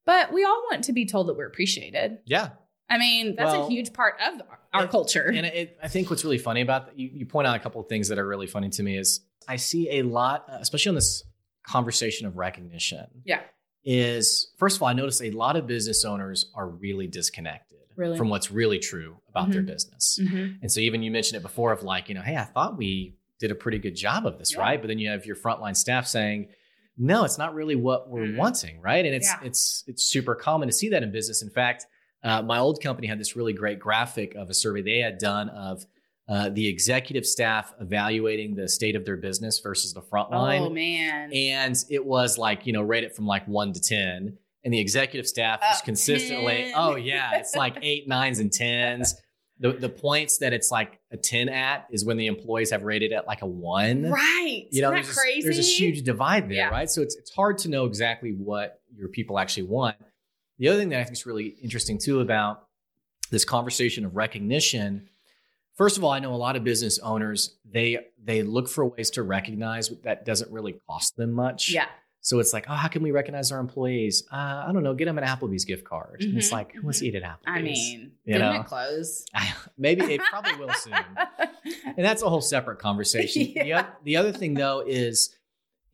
but we all want to be told that we're appreciated. yeah. I mean, that's Well, a huge part of our it- culture. And it, I think what's really funny about that, you, you point out a couple of things that are really funny to me is I see a lot, especially on this conversation of recognition. Yeah. Is first of all, I notice a lot of business owners are really disconnected Really? from what's really true about their Mhm. business. Mhm. And so even you mentioned it before of like, you know, hey, I thought we did a pretty good job of this, Yeah. right? But then you have your frontline staff saying, no, it's not really what we're Mhm. wanting, right? And it's Yeah. it's it's super common to see that in business. In fact, uh, my old company had this really great graphic of a survey they had done of uh, the executive staff evaluating the state of their business versus the frontline. Oh man. And it was like, you know, rate it from like one to 10. And the executive staff is Oh, consistently, 10. oh, yeah, it's like eight, nines, and tens. The, the points that it's like a 10 at is when the employees have rated at like a one. right. You know, Isn't that there's, crazy? there's this huge divide there, Yeah. right? So it's, it's hard to know exactly what your people actually want. The other thing that I think is really interesting too about this conversation of recognition first of all i know a lot of business owners they they look for ways to recognize that doesn't really cost them much Yeah. so it's like oh how can we recognize our employees uh, i don't know get them an applebee's gift card and it's like wants to eat at applebee's I mean, You know? it close? maybe it probably will soon and that's a whole separate conversation the, Yeah. oth- the other thing though is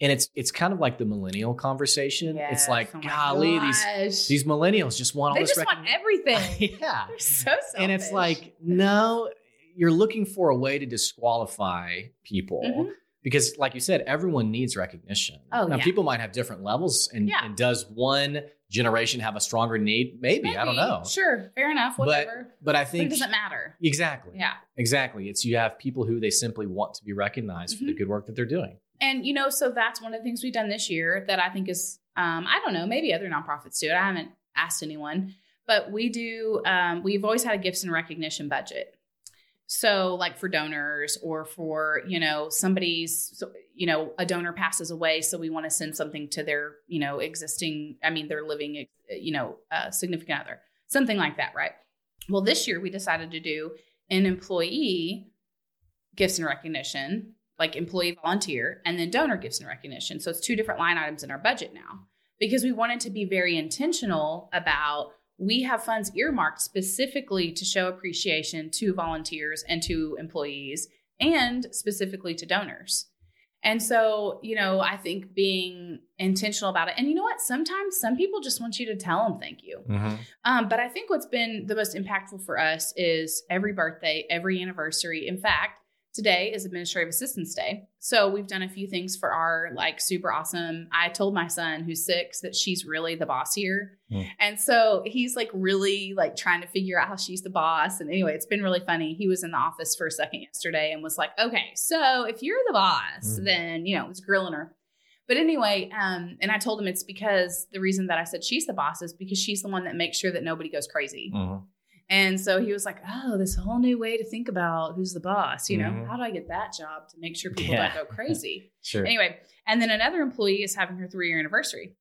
and it's it's kind of like the millennial conversation it's like Oh golly these gosh. these millennials just want all they this just want everything. yeah They're so selfish. and it's like no you're looking for a way to disqualify people Mhm. because like you said everyone needs recognition Oh, now yeah. people might have different levels and, Yeah. and does one generation have a stronger need maybe, i don't know Sure, fair enough. Whatever. but i But it doesn't matter. exactly Yeah. exactly it's you have people who they simply want to be recognized for the Mhm. good work that they're doing And you know, so that's one of the things we've done this year that I think is um, I don't know, maybe other nonprofits do it. I haven't asked anyone, but we do. Um, we've always had a gifts and recognition budget. So, like for donors or for you know somebody's you know a donor passes away, so we want to send something to their you know existing. I mean, their living you know uh, significant other, something like that, right? Well, this year we decided to do an employee gifts and recognition like employee volunteer and then donor gifts and recognition. So it's two different line items in our budget now because we wanted to be very intentional about we have funds earmarked specifically to show appreciation to volunteers and to employees and specifically to donors. And so, you know, I think being intentional about it. And you know what? Sometimes some people just want you to tell them thank you. Mm-hmm. Um, but I think what's been the most impactful for us is every birthday, every anniversary. In fact, today is administrative assistance day so we've done a few things for our like super awesome i told my son who's six that she's really the boss here mm. and so he's like really like trying to figure out how she's the boss and anyway it's been really funny he was in the office for a second yesterday and was like okay so if you're the boss mm. then you know was grilling her but anyway um and i told him it's because the reason that i said she's the boss is because she's the one that makes sure that nobody goes crazy mm-hmm. And so he was like, "Oh, this whole new way to think about who's the boss. You know, mm-hmm. how do I get that job to make sure people yeah. don't go crazy?" sure. Anyway, and then another employee is having her three year anniversary.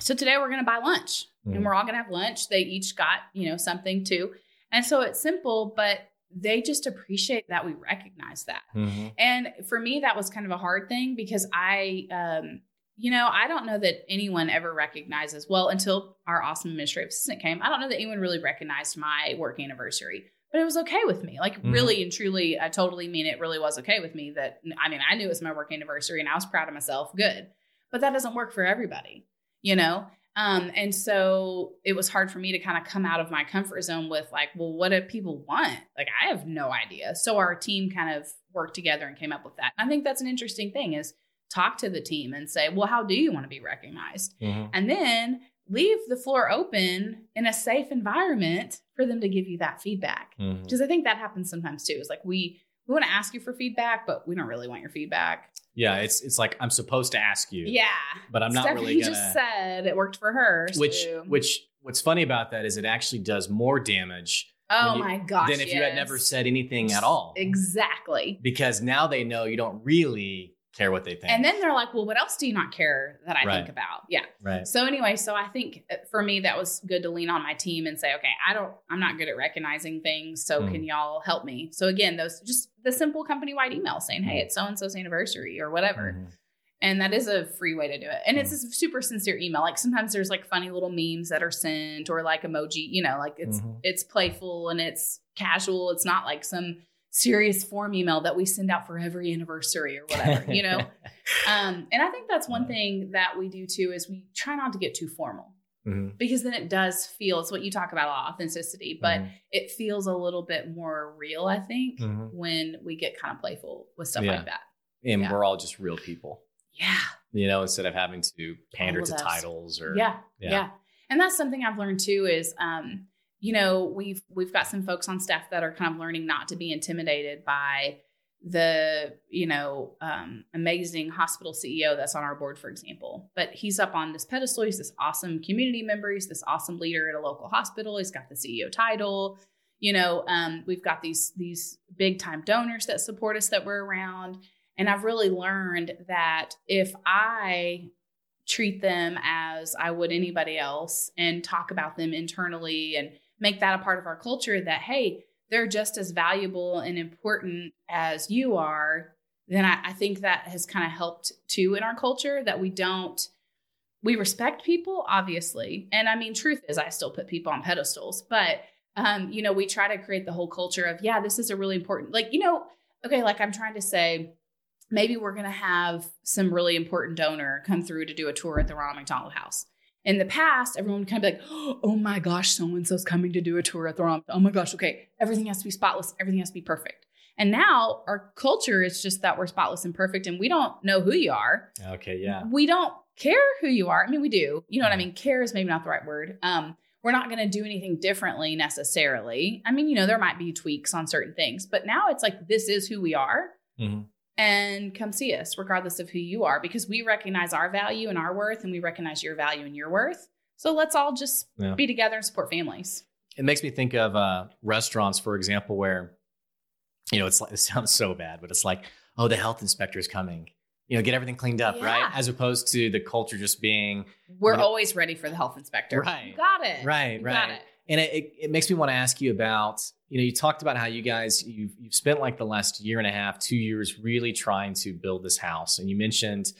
So today we're going to buy lunch, mm-hmm. and we're all going to have lunch. They each got you know something too, and so it's simple, but they just appreciate that we recognize that. Mm-hmm. And for me, that was kind of a hard thing because I um, you know, I don't know that anyone ever recognizes, well, until our awesome administrative assistant came, I don't know that anyone really recognized my work anniversary, but it was okay with me. Like, mm-hmm. really and truly, I totally mean it really was okay with me that, I mean, I knew it was my work anniversary and I was proud of myself. Good. But that doesn't work for everybody, you know? Um, and so it was hard for me to kind of come out of my comfort zone with like, well, what do people want? Like, I have no idea. So our team kind of worked together and came up with that. I think that's an interesting thing is talk to the team and say, well, how do you want to be recognized? Mm-hmm. And then leave the floor open in a safe environment for them to give you that feedback. Because mm-hmm. I think that happens sometimes too. It's like we we want to ask you for feedback, but we don't really want your feedback. Yeah, it's it's like I'm supposed to ask you. Yeah, but I'm not really gonna. just said it worked for her. Which so. which what's funny about that is it actually does more damage. Oh you, my gosh! Than if yes. you had never said anything at all. Exactly. Because now they know you don't really care what they think. And then they're like, well, what else do you not care that I right. think about? Yeah. Right. So anyway, so I think uh, for me that was good to lean on my team and say, okay, I don't, I'm not good at recognizing things. So mm. can y'all help me? So again, those just the simple company wide email saying, hey, mm. it's so and so's anniversary or whatever. Mm. And that is a free way to do it. And it's mm-hmm. a super sincere email. Like sometimes there's like funny little memes that are sent or like emoji, you know, like it's mm-hmm. it's playful and it's casual. It's not like some serious form email that we send out for every anniversary or whatever, you know? um, and I think that's one thing that we do too is we try not to get too formal. Mm-hmm. Because then it does feel it's what you talk about authenticity, but mm-hmm. it feels a little bit more real, I think, mm-hmm. when we get kind of playful with stuff yeah. like that. And yeah. we're all just real people. Yeah. You know, instead of having to pander to titles or yeah, yeah. Yeah. And that's something I've learned too is um you know, we've we've got some folks on staff that are kind of learning not to be intimidated by the you know um, amazing hospital CEO that's on our board, for example. But he's up on this pedestal. He's this awesome community member. He's this awesome leader at a local hospital. He's got the CEO title. You know, um, we've got these these big time donors that support us that we're around. And I've really learned that if I treat them as I would anybody else and talk about them internally and make that a part of our culture that, hey, they're just as valuable and important as you are, then I, I think that has kind of helped too in our culture that we don't we respect people obviously. And i mean truth is i still put people on pedestals but um, you know we try to create the whole culture of yeah this is a really important like you know okay like i'm trying to say maybe we're going to have some really important donor come through to do a tour at the ronald mcdonald house in the past, everyone would kind of be like, oh my gosh, so and so's coming to do a tour at the Ronald. Oh my gosh, okay, everything has to be spotless, everything has to be perfect. And now our culture is just that we're spotless and perfect and we don't know who you are. Okay, yeah. We don't care who you are. I mean, we do. You know what I mean? Care is maybe not the right word. Um, we're not going to do anything differently necessarily. I mean, you know, there might be tweaks on certain things, but now it's like this is who we are. Mm-hmm. And come see us, regardless of who you are, because we recognize our value and our worth, and we recognize your value and your worth. So let's all just Yeah. be together and support families. It makes me think of uh, restaurants, for example, where you know it's like it sounds so bad, but it's like, oh, the health inspector is coming. You know, get everything cleaned up, right? As opposed to the culture just being We're You know- always ready for the health inspector. Right. You got it. right, You right. got it. And it, it, it makes me want to ask you about, you know, you talked about how you guys you've you've spent like the last year and a half, two years really trying to build this house. And you mentioned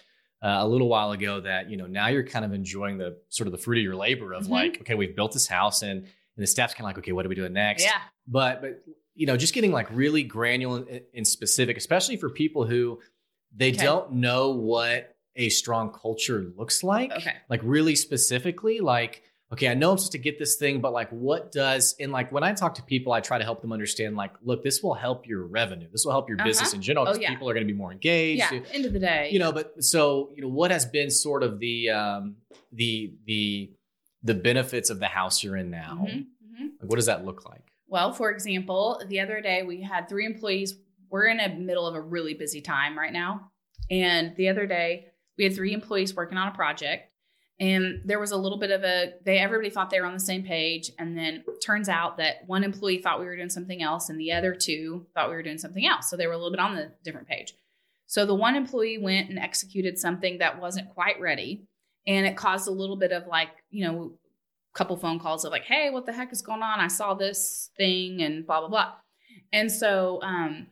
uh, a little while ago that, you know, now you're kind of enjoying the sort of the fruit of your labor of Mhm. like, okay, we've built this house and, and the staff's kind of like, okay, what are we doing next? Yeah. but but you know just getting like really granular and, and specific especially for people who they Okay. don't know what a strong culture looks like Okay. like really specifically like okay i know i'm supposed to get this thing but like what does and like when i talk to people i try to help them understand like look this will help your revenue this will help your business Uh-huh. in general Oh, because yeah. people are going to be more engaged Yeah. End of the day. you know but so you know what has been sort of the um the the the benefits of the house you're in now Mhm, mhm. Like, what does that look like Well, for example, the other day we had three employees. We're in the middle of a really busy time right now. And the other day we had three employees working on a project. And there was a little bit of a they everybody thought they were on the same page. And then turns out that one employee thought we were doing something else and the other two thought we were doing something else. So they were a little bit on the different page. So the one employee went and executed something that wasn't quite ready. And it caused a little bit of like, you know, a couple phone calls of like, hey, what the heck is going on? I saw this thing and blah, blah, blah. And so um,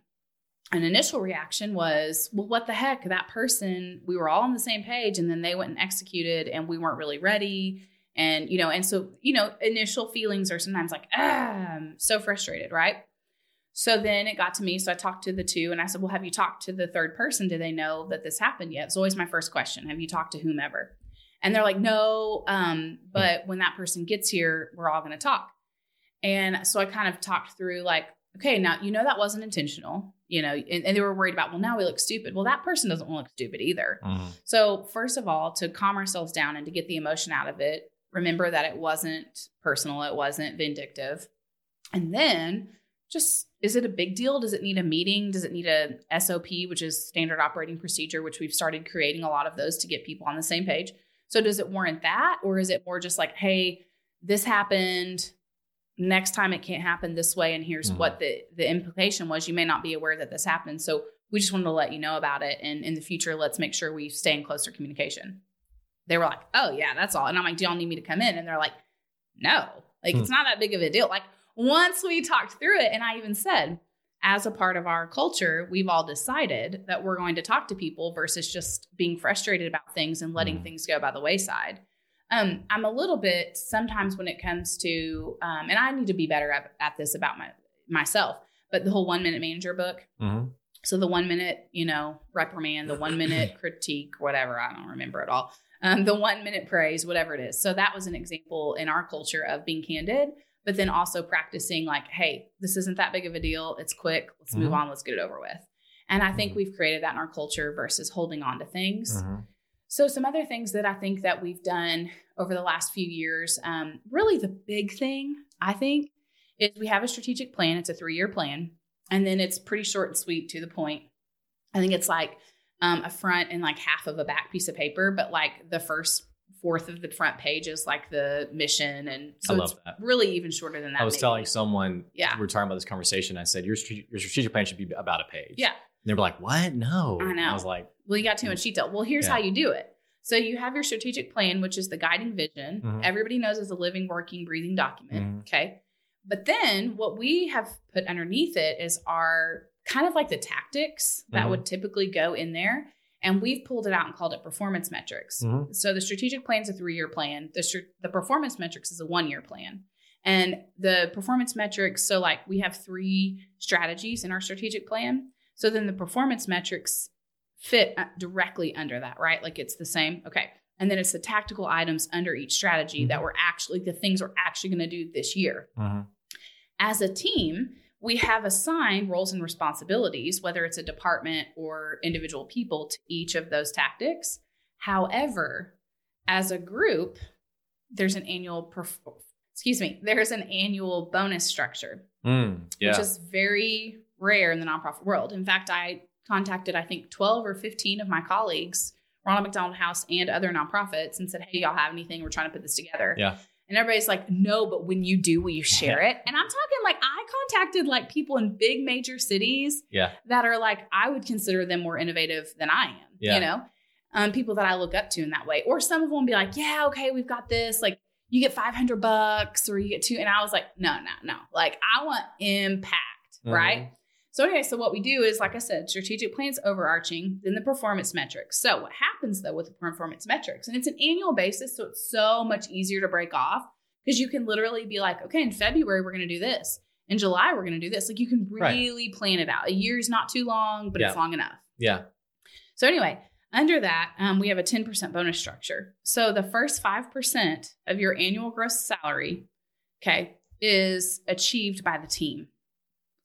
an initial reaction was, well, what the heck? That person, we were all on the same page and then they went and executed and we weren't really ready. And, you know, and so, you know, initial feelings are sometimes like, ah, I'm so frustrated, right? So then it got to me. So I talked to the two and I said, well, have you talked to the third person? Do they know that this happened yet? It's always my first question. Have you talked to whomever? And they're like, no, um, but when that person gets here, we're all going to talk. And so I kind of talked through like, okay, now you know that wasn't intentional, you know, and, and they were worried about, well, now we look stupid. Well, that person doesn't look stupid either. Mm-hmm. So, first of all, to calm ourselves down and to get the emotion out of it, remember that it wasn't personal, it wasn't vindictive. And then just is it a big deal? Does it need a meeting? Does it need a SOP, which is standard operating procedure, which we've started creating a lot of those to get people on the same page? So, does it warrant that? Or is it more just like, hey, this happened. Next time it can't happen this way. And here's Mhm. what the, the implication was. You may not be aware that this happened. So, we just wanted to let you know about it. And in the future, let's make sure we stay in closer communication. They were like, oh, yeah, that's all. And I'm like, do y'all need me to come in? And they're like, no, like it's not that big of a deal. Like once we talked through it, and I even said, as a part of our culture, we've all decided that we're going to talk to people versus just being frustrated about things and letting Mhm. things go by the wayside. Um, I'm a little bit sometimes when it comes to, um, and I need to be better at, at this about my myself. But the whole one minute manager book, Mm-hmm. so the one minute, you know, reprimand, the one minute critique, whatever, I don't remember it all. Um, the one minute praise, whatever it is. So that was an example in our culture of being candid, but then also practicing like, hey, this isn't that big of a deal. It's quick. Let's move Mhm. on. Let's get it over with. And I think Mhm. we've created that in our culture versus holding on to things. Mm-hmm. So some other things that I think that we've done over the last few years, um, really the big thing I think is we have a strategic plan. It's a three year plan, and then it's pretty short and sweet to the point. I think it's like um, a front and like half of a back piece of paper, but like the first fourth of the front page is like the mission, and so it's that. really even shorter than that. I was maybe. telling someone, Yeah. we were talking about this conversation. I said, your, your strategic plan should be about a page. Yeah. And they were like, what? No. I And I was like, Well, you got too much detail. Well, here's Yeah. how you do it. So you have your strategic plan, which is the guiding vision. Mhm. Everybody knows it's a living, working, breathing document. Mhm. Okay. But then what we have put underneath it is our kind of like the tactics that Mhm. would typically go in there. And we've pulled it out and called it performance metrics. Mhm. So the strategic plan is a three year plan. The, str- the performance metrics is a one year plan. And the performance metrics, so like we have three strategies in our strategic plan. So then the performance metrics fit uh, directly under that, right? Like it's the same. Okay. And then it's the tactical items under each strategy that we're actually, the things we're actually going to do this year. Mhm. As a team, we have assigned roles and responsibilities, whether it's a department or individual people, to each of those tactics. However, as a group, there's an annual, perf- excuse me, there's an annual bonus structure Mm, yeah. which is very rare in the nonprofit world. In fact, I contacted, I think, 12 or 15 of my colleagues, Ronald McDonald House and other nonprofits, and said, Hey, y'all have anything? We're trying to put this together. Yeah. And everybody's like, No, but when you do, will you share it? And I'm talking like, I contacted like people in big major cities Yeah. that are like, I would consider them more innovative than I am, Yeah. you know? Um, people that I look up to in that way. Or some of them be like, Yeah, okay, we've got this. Like, you get 500 bucks or you get two. And I was like, No, no, no. Like, I want impact, Mhm. right? So anyway, so what we do is, like I said, strategic plans overarching, then the performance metrics. So what happens though with the performance metrics, and it's an annual basis, so it's so much easier to break off because you can literally be like, okay, in February we're going to do this, in July we're going to do this. Like you can Right. really plan it out. A year's not too long, but it's long enough. Yeah. So anyway, under that, um, we have a 10% bonus structure. So the first 5% of your annual gross salary, okay, is achieved by the team.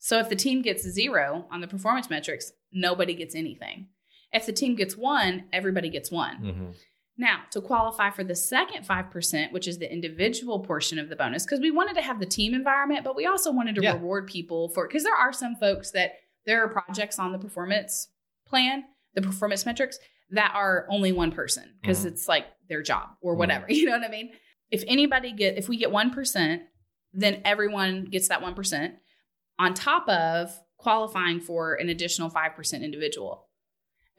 So if the team gets zero on the performance metrics, nobody gets anything. If the team gets one, everybody gets one. Mhm. Now, to qualify for the second 5%, which is the individual portion of the bonus, because we wanted to have the team environment, but we also wanted to Yeah. reward people for, because there are some folks that there are projects on the performance plan, the performance metrics, that are only one person because Mhm. it's like their job or Mhm. whatever. You know what I mean? If anybody get, if we get 1%, then everyone gets that 1% on top of qualifying for an additional 5% individual.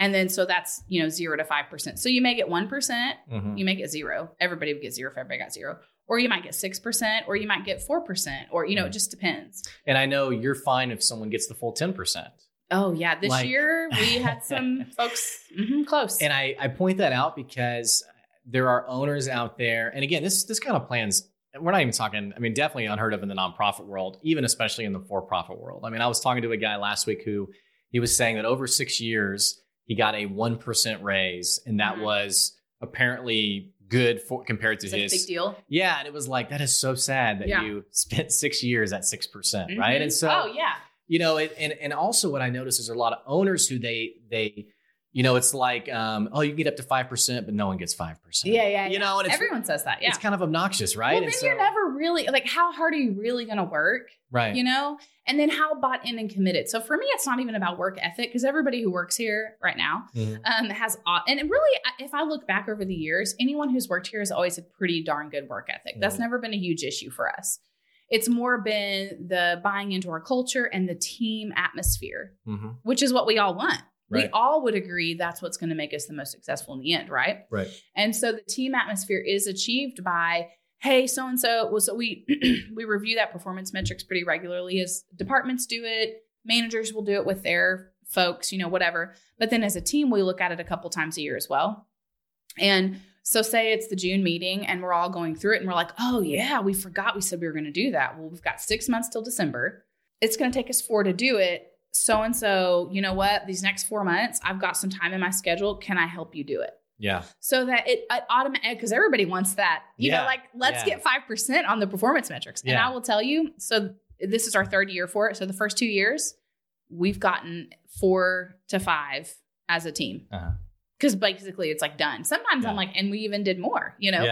And then so that's, you know, 0 to 5%. So you may get 1%, Mhm. you may get 0. Everybody would get 0 if everybody got 0. Or you might get 6% or you might get 4% or you know, it just depends. And I know you're fine if someone gets the full 10%. Oh yeah, this Like- year we had some folks mhm, close. And I, I point that out because there are owners out there, and again, this this kind of plans. We're not even talking. I mean, definitely unheard of in the nonprofit world, even especially in the for-profit world. I mean, I was talking to a guy last week who he was saying that over six years he got a one percent raise, and that Mhm. was apparently good for compared to it's like his. big deal. Yeah, and it was like that is so sad that Yeah. you spent six years at six percent, right? And so oh yeah, you know it, and and also what i notice is a lot of owners who they they you know it's like um oh you can get up to 5% but no one gets 5% yeah, yeah. you yeah. know and it's everyone says that. Yeah. it's kind of obnoxious right Well, and then so you're never really like how hard are you really going to work? right You know, and then how bought in and committed. So for me, it's not even about work ethic because everybody who works here right now Mhm. um, has and really, if I look back over the years, anyone who's worked here has always had pretty darn good work ethic. That's Mhm. never been a huge issue for us. It's more been the buying into our culture and the team atmosphere, Mhm. which is what we all want. We all would agree that's what's going to make us the most successful in the end, right? right And so the team atmosphere is achieved by, hey, so and so. Well, so we we review that performance metrics pretty regularly. As departments do it, managers will do it with their folks, you know, whatever. But then as a team, we look at it a couple times a year as well. And so say it's the June meeting and we're all going through it and we're like, oh yeah, we forgot we said we were going to do that. Well, we've got six months till December. It's going to take us four to do it. So and so, you know what? These next four months, I've got some time in my schedule. Can I help you do it? yeah so that it, it automatic because everybody wants that. You Yeah, know, like let's yeah. get five percent on the performance metrics. And Yeah. I will tell you, so this is our third year for it. So the first two years, we've gotten four to five as a team. Uh-huh. Because basically it's like done. Sometimes I'm like, and we even did more, you know?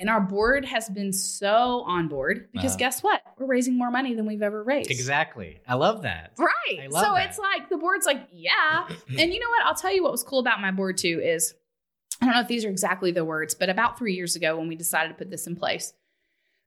And our board has been so on board because Uh-huh. guess what? We're raising more money than we've ever raised. exactly i love that Right. I love so that. it's like the board's like, yeah. and you know what? I'll tell you what was cool about my board too is I don't know if these are exactly the words, but about three years ago when we decided to put this in place,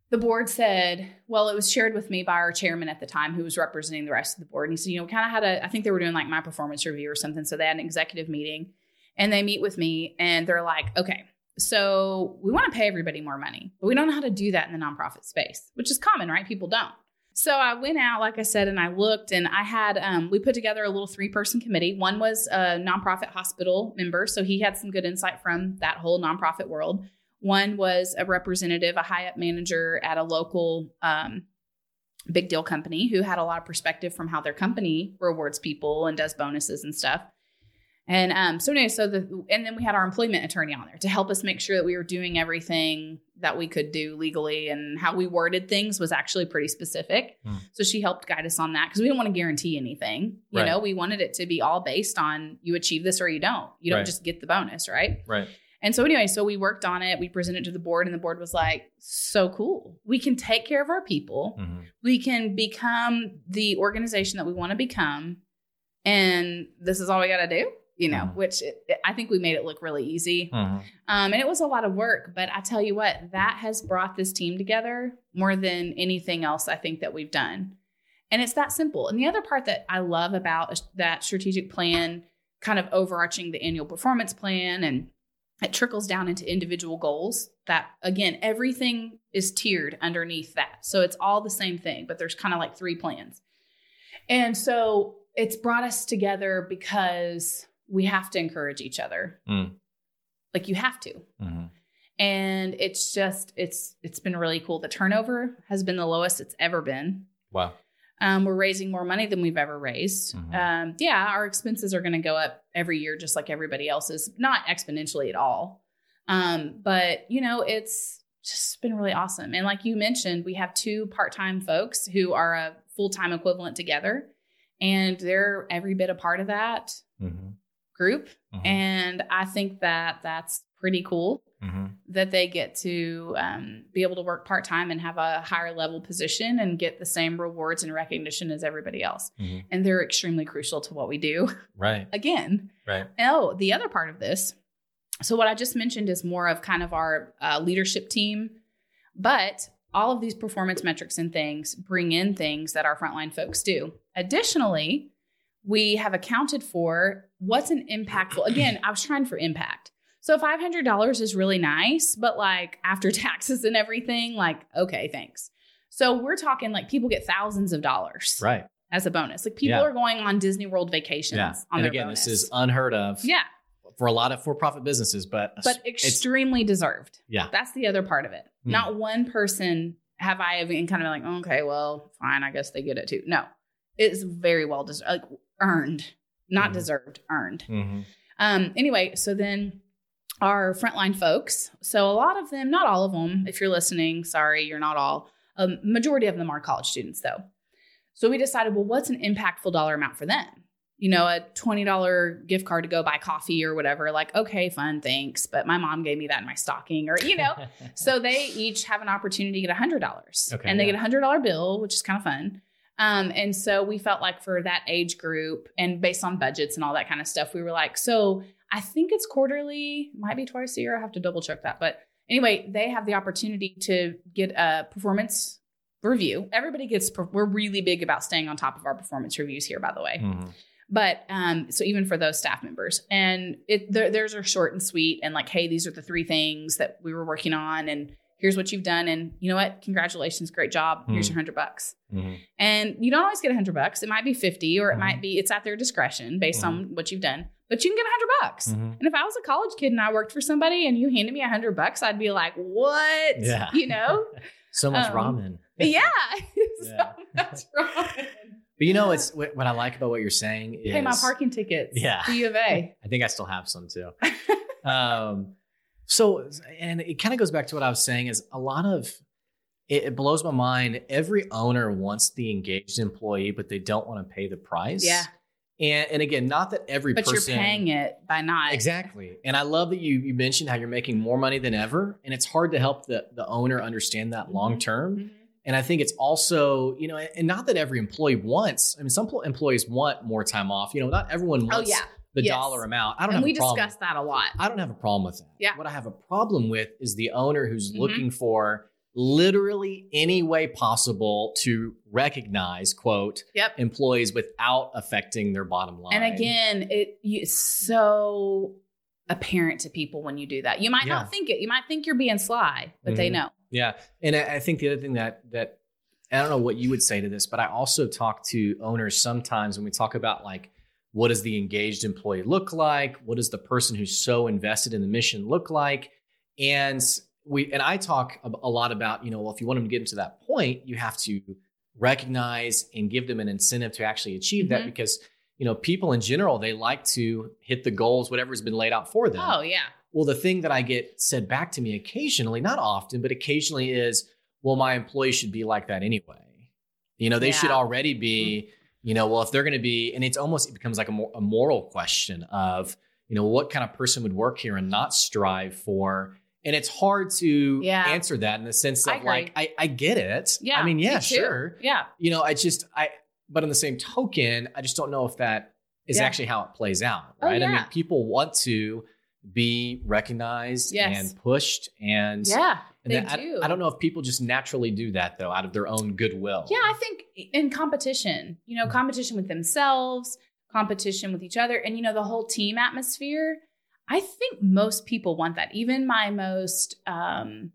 the board said, well, it was shared with me by our chairman at the time who was representing the rest of the board. And he said, you know, kind of had a, I think they were doing like my performance review or something. So they had an executive meeting and they meet with me and they're like, okay, so we want to pay everybody more money, but we don't know how to do that in the nonprofit space, which is common, right? People don't. So I went out, like I said, and I looked, and I had um, we put together a little three person committee. One was a nonprofit hospital member, so he had some good insight from that whole nonprofit world. One was a representative, a high up manager at a local um, big deal company who had a lot of perspective from how their company rewards people and does bonuses and stuff. And um, so anyway, so the and then we had our employment attorney on there to help us make sure that we were doing everything that we could do legally and how we worded things was actually pretty specific. Hmm. So she helped guide us on that because we didn't want to guarantee anything. You Right. know, we wanted it to be all based on you achieve this or you don't. You don't Right. just get the bonus, right? right And so anyway, so we worked on it. We presented to the board, and the board was like, "So cool. We can take care of our people. Mhm. We can become the organization that we want to become." and this is all we got to do, you know, Mhm. which it, I think we made it look really easy. Mhm. Um, and it was a lot of work, but I tell you what, that has brought this team together more than anything else I think that we've done. And it's that simple. And the other part that I love about that strategic plan, kind of overarching the annual performance plan, and it trickles down into individual goals. That again, everything is tiered underneath that. So it's all the same thing, but there's kind of like three plans. And so it's brought us together because we have to encourage each other. Mm. Like you have to Mhm. and it's just it's it's been really cool the turnover has been the lowest it's ever been Wow. um, we're raising more money than we've ever raised Mhm. um, yeah our expenses are going to go up every year just like everybody else's not exponentially at all um, but you know it's just been really awesome and like you mentioned we have two part-time folks who are a full-time equivalent together and they're every bit a part of that Mhm. Group Mhm. and i think that that's pretty cool Mhm. that they get to um, be able to work part time and have a higher level position and get the same rewards and recognition as everybody else. Mhm. And they're extremely crucial to what we do. Right. Again, Right. oh, the other part of this. So, what I just mentioned is more of kind of our uh, leadership team, but all of these performance metrics and things bring in things that our frontline folks do. Additionally, we have accounted for what's an impactful. Again, I was trying for impact. So $500 is really nice, but like after taxes and everything, like, okay, thanks. So we're talking like people get thousands of dollars Right. as a bonus. Like people Yeah. are going on Disney World vacations Yeah. on And their again, bonus. this is unheard of yeah, for a lot of for-profit businesses, but but extremely deserved. yeah. That's the other part of it. Hmm. Not one person have I even kind of like, okay, well, fine, I guess they get it too. No, it's very well deserved, like earned, not Mhm. deserved, earned. Mhm. Um, anyway, so then our frontline folks, so a lot of them, not all of them, if you're listening, sorry, you're not all. Um, majority of them are college students though. So we decided, well, what's an impactful dollar amount for them? You know, a $20 gift card to go buy coffee or whatever. Like, okay, fun, thanks. But my mom gave me that in my stocking, or, you know, so they each have an opportunity to get $100 Okay, and they yeah. get a $100 bill, which is kind of fun. Um, and so we felt like for that age group and based on budgets and all that kind of stuff, we were like, so I think it's quarterly, might be twice a year. I have to double check that. But anyway, they have the opportunity to get a performance review. Everybody gets, we're really big about staying on top of our performance reviews here, by the way Mhm. but um so even for those staff members and it their, theirs are short and sweet and like hey these are the three things that we were working on and here's what you've done and you know what congratulations great job here's your 100 bucks Mhm. and you don't always get 100 bucks it might be 50 or it Mhm. might be it's at their discretion based on what you've done but you can get 100 bucks Mhm. and if i was a college kid and i worked for somebody and you handed me 100 bucks i'd be like what Yeah. you know So much Um, ramen. yeah, Yeah. so much wrong. But you know, it's what what I like about what you're saying is Pay my parking tickets. Yeah. to U of A. I think I still have some too. um, so, and it kind of goes back to what I was saying is a lot of it, it blows my mind. Every owner wants the engaged employee, but they don't want to pay the price. Yeah. And, and again, not that every person. but person you're paying it by not Exactly. And I love that you you mentioned how you're making more money than ever. And it's hard to help the, the owner understand that Mhm. long term. Mhm. And I think it's also, you know, and not that every employee wants, I mean, some employees want more time off. You know, not everyone wants Oh yeah, the yes. dollar amount. I don't and have we a problem. discussed that a lot. I don't have a problem with that. Yeah. What I have a problem with is the owner who's Mhm. looking for literally any way possible to recognize, quote, Yep. employees without affecting their bottom line. And again, it it's so apparent to people when you do that. You might Yeah. not think it. You might think you're being sly, but they Mhm. know. Yeah, and I I think the other thing that that I don't know what you would say to this, but I also talk to owners sometimes when we talk about like what does the engaged employee look like? What does the person who's so invested in the mission look like? And we and I talk a lot about you know well if you want them to get into that point, you have to recognize and give them an incentive to actually achieve that Mhm. because you know people in general they like to hit the goals whatever's been laid out for them. Oh yeah, Well, the thing that I get said back to me occasionally, not often, but occasionally is, well, my employees should be like that anyway. You know, they Yeah. should already be, you know, well, if they're going to be, and it's almost, it becomes like a, more, a moral question of, you know, what kind of person would work here and not strive for. And it's hard to Yeah. answer that in the sense I of like, I, I get it. yeah. I mean, yeah, too. sure. Yeah, You know, I just, I, but on the same token, I just don't know if that is Yeah. actually how it plays out, Oh, right? I mean, people want to be recognized Yes. and pushed, and Yeah, and they that- I, do. I don't know if people just naturally do that though, out of their own goodwill. Yeah, I think in competition, you know, Mhm. competition with themselves, competition with each other, and you know, the whole team atmosphere. I think most people want that. Even my most um,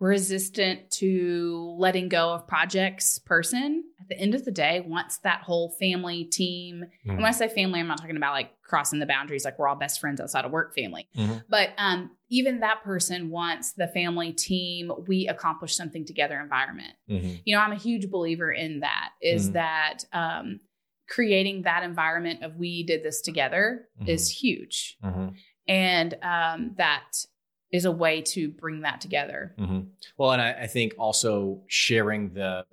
resistant to letting go of projects person, at the end of the day, wants that whole family team. And when I say family, I'm not talking about like crossing the boundaries, like we're all best friends outside of work family. Mhm. But um, even that person wants the family team, we accomplish something together environment Mhm. you know i'm a huge believer in that is Mhm. that um, creating that environment of we did this together Mhm. is huge Mhm. and um, that is a way to bring that together Mhm. Well, and I, I think also sharing the,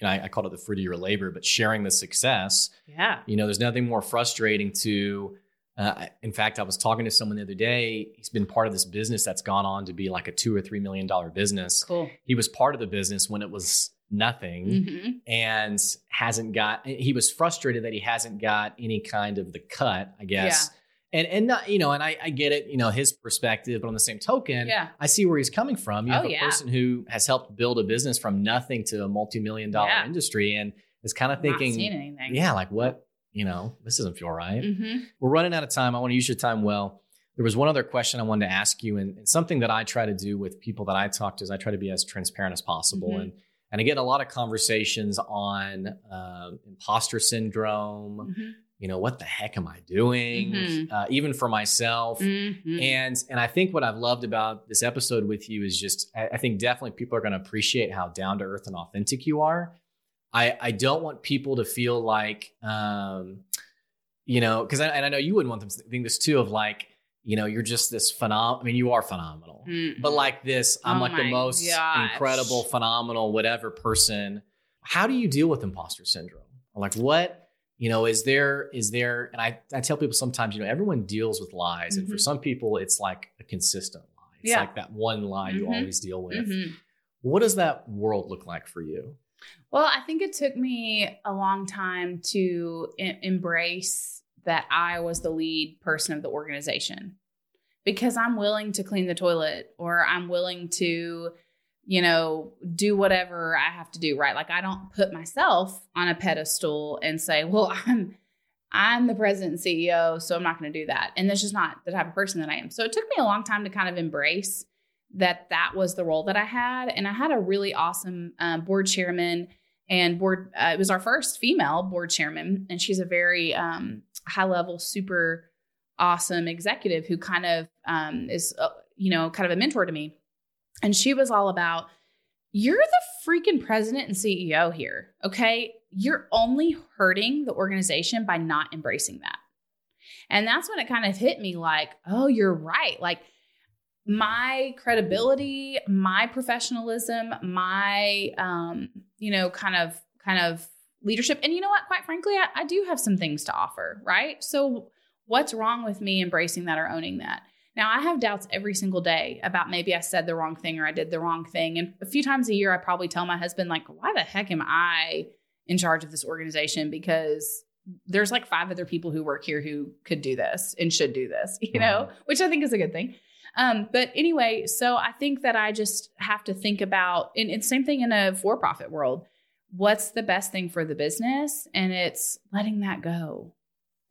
you know, I, I called it the fruit of your labor, but sharing the success. yeah You know, there's nothing more frustrating to. Uh, in fact, I was talking to someone the other day. He's been part of this business that's gone on to be like a two or three million dollar business. cool He was part of the business when it was nothing. hmm and hasn't got he was frustrated that he hasn't got any kind of the cut i guess and and not you know and I, I get it you know his perspective but on the same token yeah i see where he's coming from you Oh, have a yeah. person who has helped build a business from nothing to a multi-million dollar Yeah. industry and is kind of thinking yeah like what you know this doesn't feel right hmm we're running out of time. I want to use your time well. There was one other question I wanted to ask you, and, and something that I try to do with people that I talk to is I try to be as transparent as possible. Mhm. And and I get a lot of conversations on um, imposter syndrome. hmm You know, what the heck am I doing? Mhm. Uh, even for myself. hmm And and I think what I've loved about this episode with you is just I, I think definitely people are going to appreciate how down to earth and authentic you are. I I don't want people to feel like um, you know because I, and I know you wouldn't want them to think this too of like you know you're just this phenomenal. I mean you are phenomenal, but like this I'm Oh like the most gosh. incredible, phenomenal, whatever person. How do you deal with imposter syndrome? Like what? You know, is there is there? And I I tell people sometimes, you know, everyone deals with lies, and for Mhm. some people, it's like a consistent lie. It's Yeah. like that one lie you Mhm. always deal with. Mhm. What does that world look like for you? Well, I think it took me a long time to e- embrace that I was the lead person of the organization because I'm willing to clean the toilet or I'm willing to, you know, do whatever I have to do, right? Like I don't put myself on a pedestal and say, "Well, I'm I'm the president and CEO, so I'm not going to do that." And that's just not the type of person that I am. So it took me a long time to kind of embrace that that was the role that I had, and I had a really awesome um, board chairman and board. Uh, it was our first female board chairman, and she's a very um, high level, super awesome executive who kind of um, is, uh, you know, kind of a mentor to me. And she was all about, you're the freaking president and CEO here. Okay. You're only hurting the organization by not embracing that. And that's when it kind of hit me like, oh, you're right. Like, my credibility, my professionalism, my um, you know, kind of kind of leadership. And you know what? Quite frankly, I, I do have some things to offer, right? So what's wrong with me embracing that or owning that? Now I have doubts every single day about maybe I said the wrong thing or I did the wrong thing. And a few times a year I probably tell my husband, like, why the heck am I in charge of this organization? Because there's like five other people who work here who could do this and should do this, you know, which I think is a good thing. Um, but anyway, so I think that I just have to think about, and it's same thing in a for-profit world. What's the best thing for the business? And it's letting that go.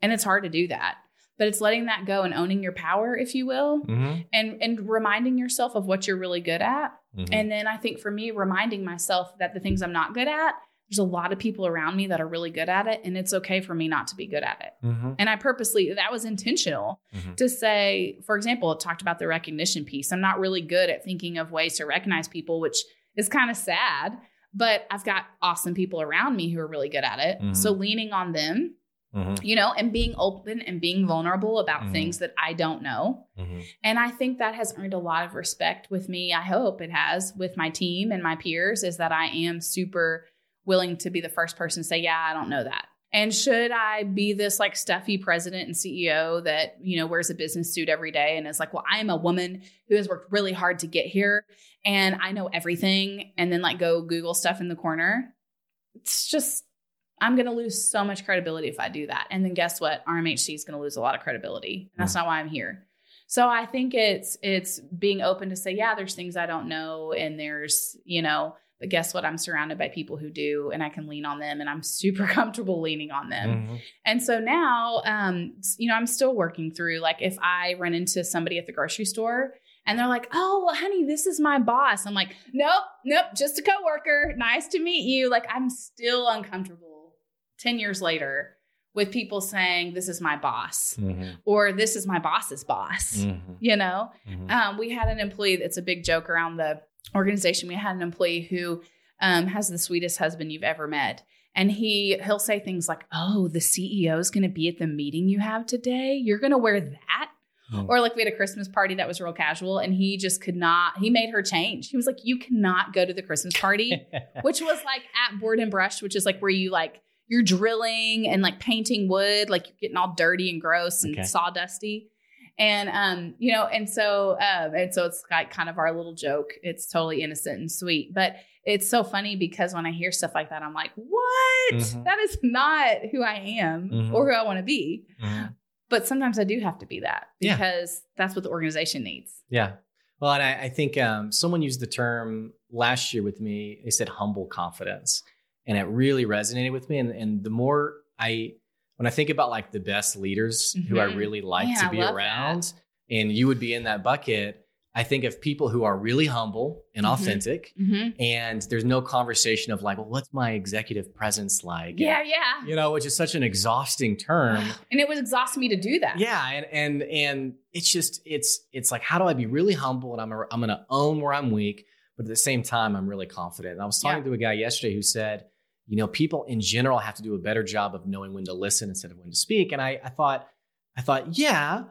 And it's hard to do that, but it's letting that go and owning your power, if you will, Mm-hmm. and and reminding yourself of what you're really good at. Mm-hmm. And then I think for me, reminding myself that the things I'm not good at, there's a lot of people around me that are really good at it, and it's okay for me not to be good at it. Mm-hmm. And I purposely, that was intentional Mhm. to say, for example, it talked about the recognition piece. I'm not really good at thinking of ways to recognize people, which is kind of sad, but I've got awesome people around me who are really good at it. Mhm. So leaning on them, Mm-hmm. you know, and being open and being vulnerable about Mhm. things that I don't know. Mm-hmm. And I think that has earned a lot of respect with me. I hope it has with my team and my peers, is that I am super willing to be the first person to say, Yeah, I don't know that. And should I be this like stuffy president and CEO that, you know, wears a business suit every day and is like, well, I am a woman who has worked really hard to get here and I know everything and then like go Google stuff in the corner? It's just, I'm going to lose so much credibility if I do that. And then guess what? RMHC is going to lose a lot of credibility. And that's not why I'm here. So I think it's it's being open to say, yeah, there's things I don't know and there's, you know, but guess what? I'm surrounded by people who do and I can lean on them and I'm super comfortable leaning on them. Mm-hmm. And so now um you know, I'm still working through like if I run into somebody at the grocery store and they're like, "Oh, well, honey, this is my boss." I'm like, "Nope, nope, just a coworker. Nice to meet you." Like I'm still uncomfortable 10 years later with people saying, "This is my boss." Mm-hmm. Or this is my boss's boss. Mm-hmm. You know, Mm-hmm. um, we had an employee that's a big joke around the organization. We had an employee who um, has the sweetest husband you've ever met. And he he'll say things like, "Oh, the CEO is going to be at the meeting you have today. You're going to wear that." Mm. Or like we had a Christmas party that was real casual, and he just could not. He made her change. He was like, "You cannot go to the Christmas party," which was like at Board and Brush, which is like where you like you're drilling and like painting wood, like you're getting all dirty and gross and Okay. sawdusty. And um, you know, and so um, and so it's like kind of our little joke. It's totally innocent and sweet, but it's so funny because when I hear stuff like that, I'm like, what? Mhm. That is not who I am Mhm. or who I want to be. Mhm. But sometimes I do have to be that Yeah. because that's what the organization needs. Yeah. Well, and I, I think um, someone used the term last year with me. They said humble confidence, and it really resonated with me. And, and the more I, when I think about like the best leaders who I Mhm. really like Man, to be around, and you would be in that bucket. I think of people who are really humble and Mhm. authentic, Mm-hmm. and there's no conversation of like, well, what's my executive presence like? Yeah, And, yeah. you know, which is such an exhausting term. And it was exhausting me to do that. Yeah, and and and it's just it's it's like how do I be really humble and I'm a, I'm going to own where I'm weak, but at the same time I'm really confident. And I was talking to a guy yesterday who said, you know, people in general have to do a better job of knowing when to listen instead of when to speak. And I I thought I thought yeah,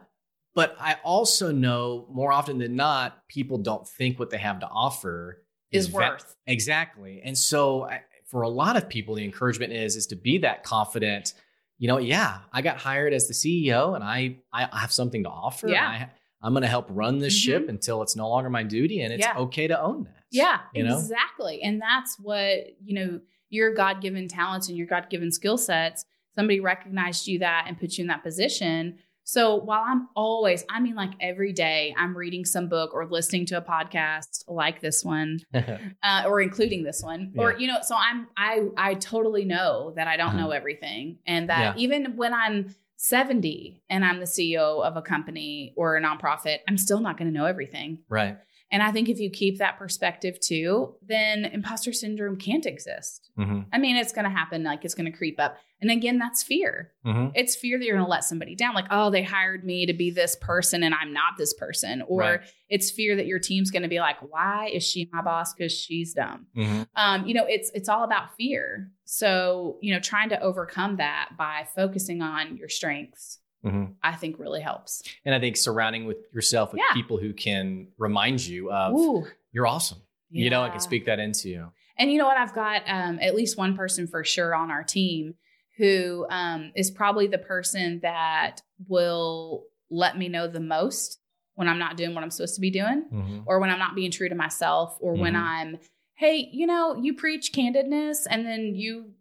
but I also know more often than not people don't think what they have to offer Is worth. Exactly. And so I, for a lot of people, the encouragement is is to be that confident. You know, yeah, I got hired as the CEO, and I I have something to offer. Yeah. I, I'm going to help run this Mhm. ship until it's no longer my duty, and it's Yeah. okay to own that. Yeah, you know? exactly. And that's what, you know, your God given talents and your God given skill sets, somebody recognized you that and put you in that position. So while I'm always, I mean, like every day, I'm reading some book or listening to a podcast like this one, uh, or including this one, or you know, so I'm I I totally know that I don't Uh-huh. know everything, and that Yeah. even when I'm 70 and I'm the CEO of a company or a nonprofit, I'm still not going to know everything. right. And I think if you keep that perspective too, then imposter syndrome can't exist. hmm I mean, it's going to happen, like it's going to creep up. And again, that's fear. hmm It's fear that you're going to let somebody down. Like, oh, they hired me to be this person and I'm not this person. Or Right. it's fear that your team's going to be like, why is she my boss? Because she's dumb. hmm Um, you know, it's it's all about fear. So, you know, trying to overcome that by focusing on your strengths, hmm I think really helps. And I think surrounding with yourself with Yeah. people who can remind you of Ooh. you're awesome. You know, I can speak that into you. And you know what? I've got um, at least one person for sure on our team who um, is probably the person that will let me know the most when I'm not doing what I'm supposed to be doing, hmm or when I'm not being true to myself, or when Mhm. I'm, hey, you know, you preach candidness and then you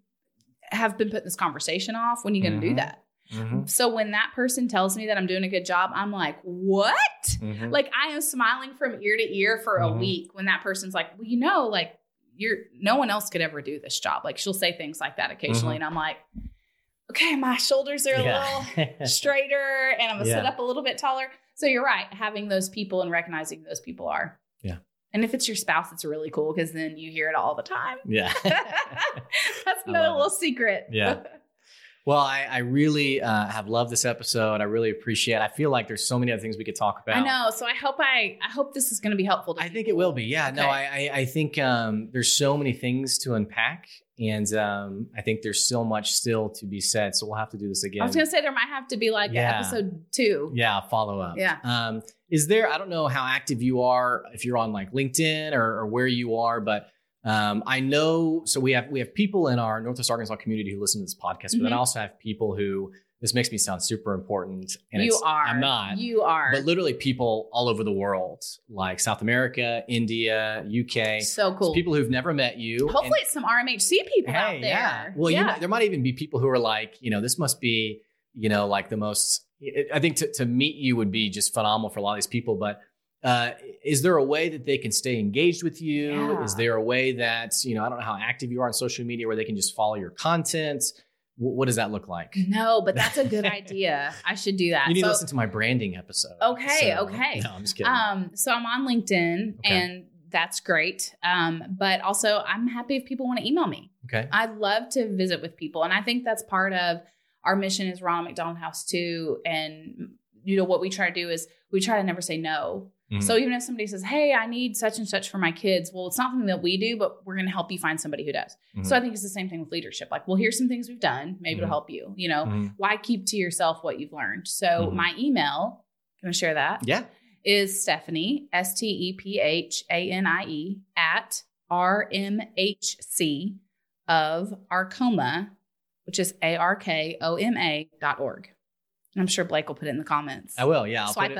have been putting this conversation off. When are you going to do Mhm. that? Hmm So when that person tells me that I'm doing a good job, I'm like, what? hmm like I am smiling from ear to ear for a Mhm. week when that person's like, well, you know, like you're no one else could ever do this job. Like she'll say things like that occasionally, Mhm. and I'm like, okay, my shoulders are a little straighter, and I'm gonna sit up a little bit taller. So you're right, having those people and recognizing those people are. Yeah. And if it's your spouse, it's really cool because then you hear it all the time. yeah. That's another love it. little secret. Yeah. Well, I, I really uh, have loved this episode. I really appreciate. it. I feel like there's so many other things we could talk about. I know. So I hope I I hope this is going to be helpful. To I think it will be. Yeah. No, I, I, I think um, there's so many things to unpack, and um, I think there's so much still to be said. So we'll have to do this again. I was going to say there might have to be like Yeah. episode two. yeah, follow up. Yeah. Um, is there? I don't know how active you are. If you're on like LinkedIn or, or where you are, but um, I know. So we have we have people in our Northwest Arkansas community who listen to this podcast, but then I Mhm. also have people who this makes me sound super important. And you it's, are. I'm not. You are. But literally, people all over the world, like South America, India, UK, so cool. people who've never met you. Hopefully, it's some RMHC people and, out there. yeah. Well, you might, there might even be people who are like, you know, this must be, you know, like the most. I think to, to meet you would be just phenomenal for a lot of these people. But uh, is there a way that they can stay engaged with you? Yeah. Is there a way that you know? I don't know how active you are on social media, where they can just follow your content. What does that look like? No, but that's a good idea. I should do that. You need So- to listen to my branding episode. Okay, So- okay. No, I'm just kidding. Um, so I'm on LinkedIn Okay. and that's great. Um, but also I'm happy if people want to email me. okay. I love to visit with people. And I think that's part of our mission is Ronald McDonald House too. And you know, what we try to do is we try to never say no. Mhm. So even if somebody says, Hey, I need such and such for my kids, well, it's not something that we do, but we're gonna help you find somebody who does. Mhm. So I think it's the same thing with leadership. Like, well, here's some things we've done. Maybe Mhm. it'll help you. You know, Mhm. why keep to yourself what you've learned? So Mhm. my email, can I share that? Yeah. is Stephanie, S T E P H A N I E, at RMHC of Arkoma, which is A R K O M A dot org. And I'm sure Blake will put it in the comments. I will. Yeah. I'll Swipe put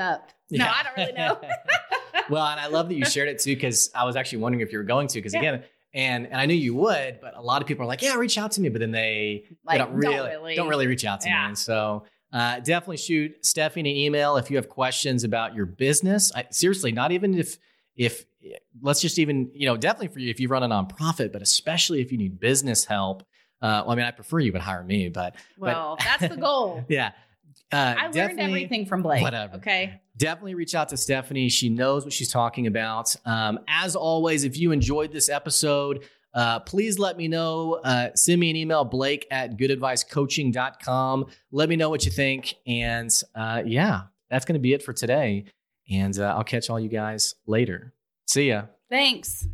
it- No, Yeah. I don't really know. well, and I love that you shared it too, because I was actually wondering if you were going to, because Yeah. again, and and I knew you would, but a lot of people are like, yeah, reach out to me, but then they, like, they don't really don't really reach out to me. And so uh, definitely shoot Stephanie an email if you have questions about your business. I, seriously, not even if if let's just even you know definitely for you if you run a nonprofit, but especially if you need business help. Uh, well, I mean, I prefer you would hire me, but Well, that's the goal. yeah. Uh, I learned everything from Blake. whatever. Okay. Definitely reach out to Stephanie. She knows what she's talking about. Um, as always, if you enjoyed this episode, uh, please let me know. Uh, send me an email, blake at goodadvicecoaching.com. Let me know what you think. And uh, yeah, that's going to be it for today. And uh, I'll catch all you guys later. See ya. Thanks.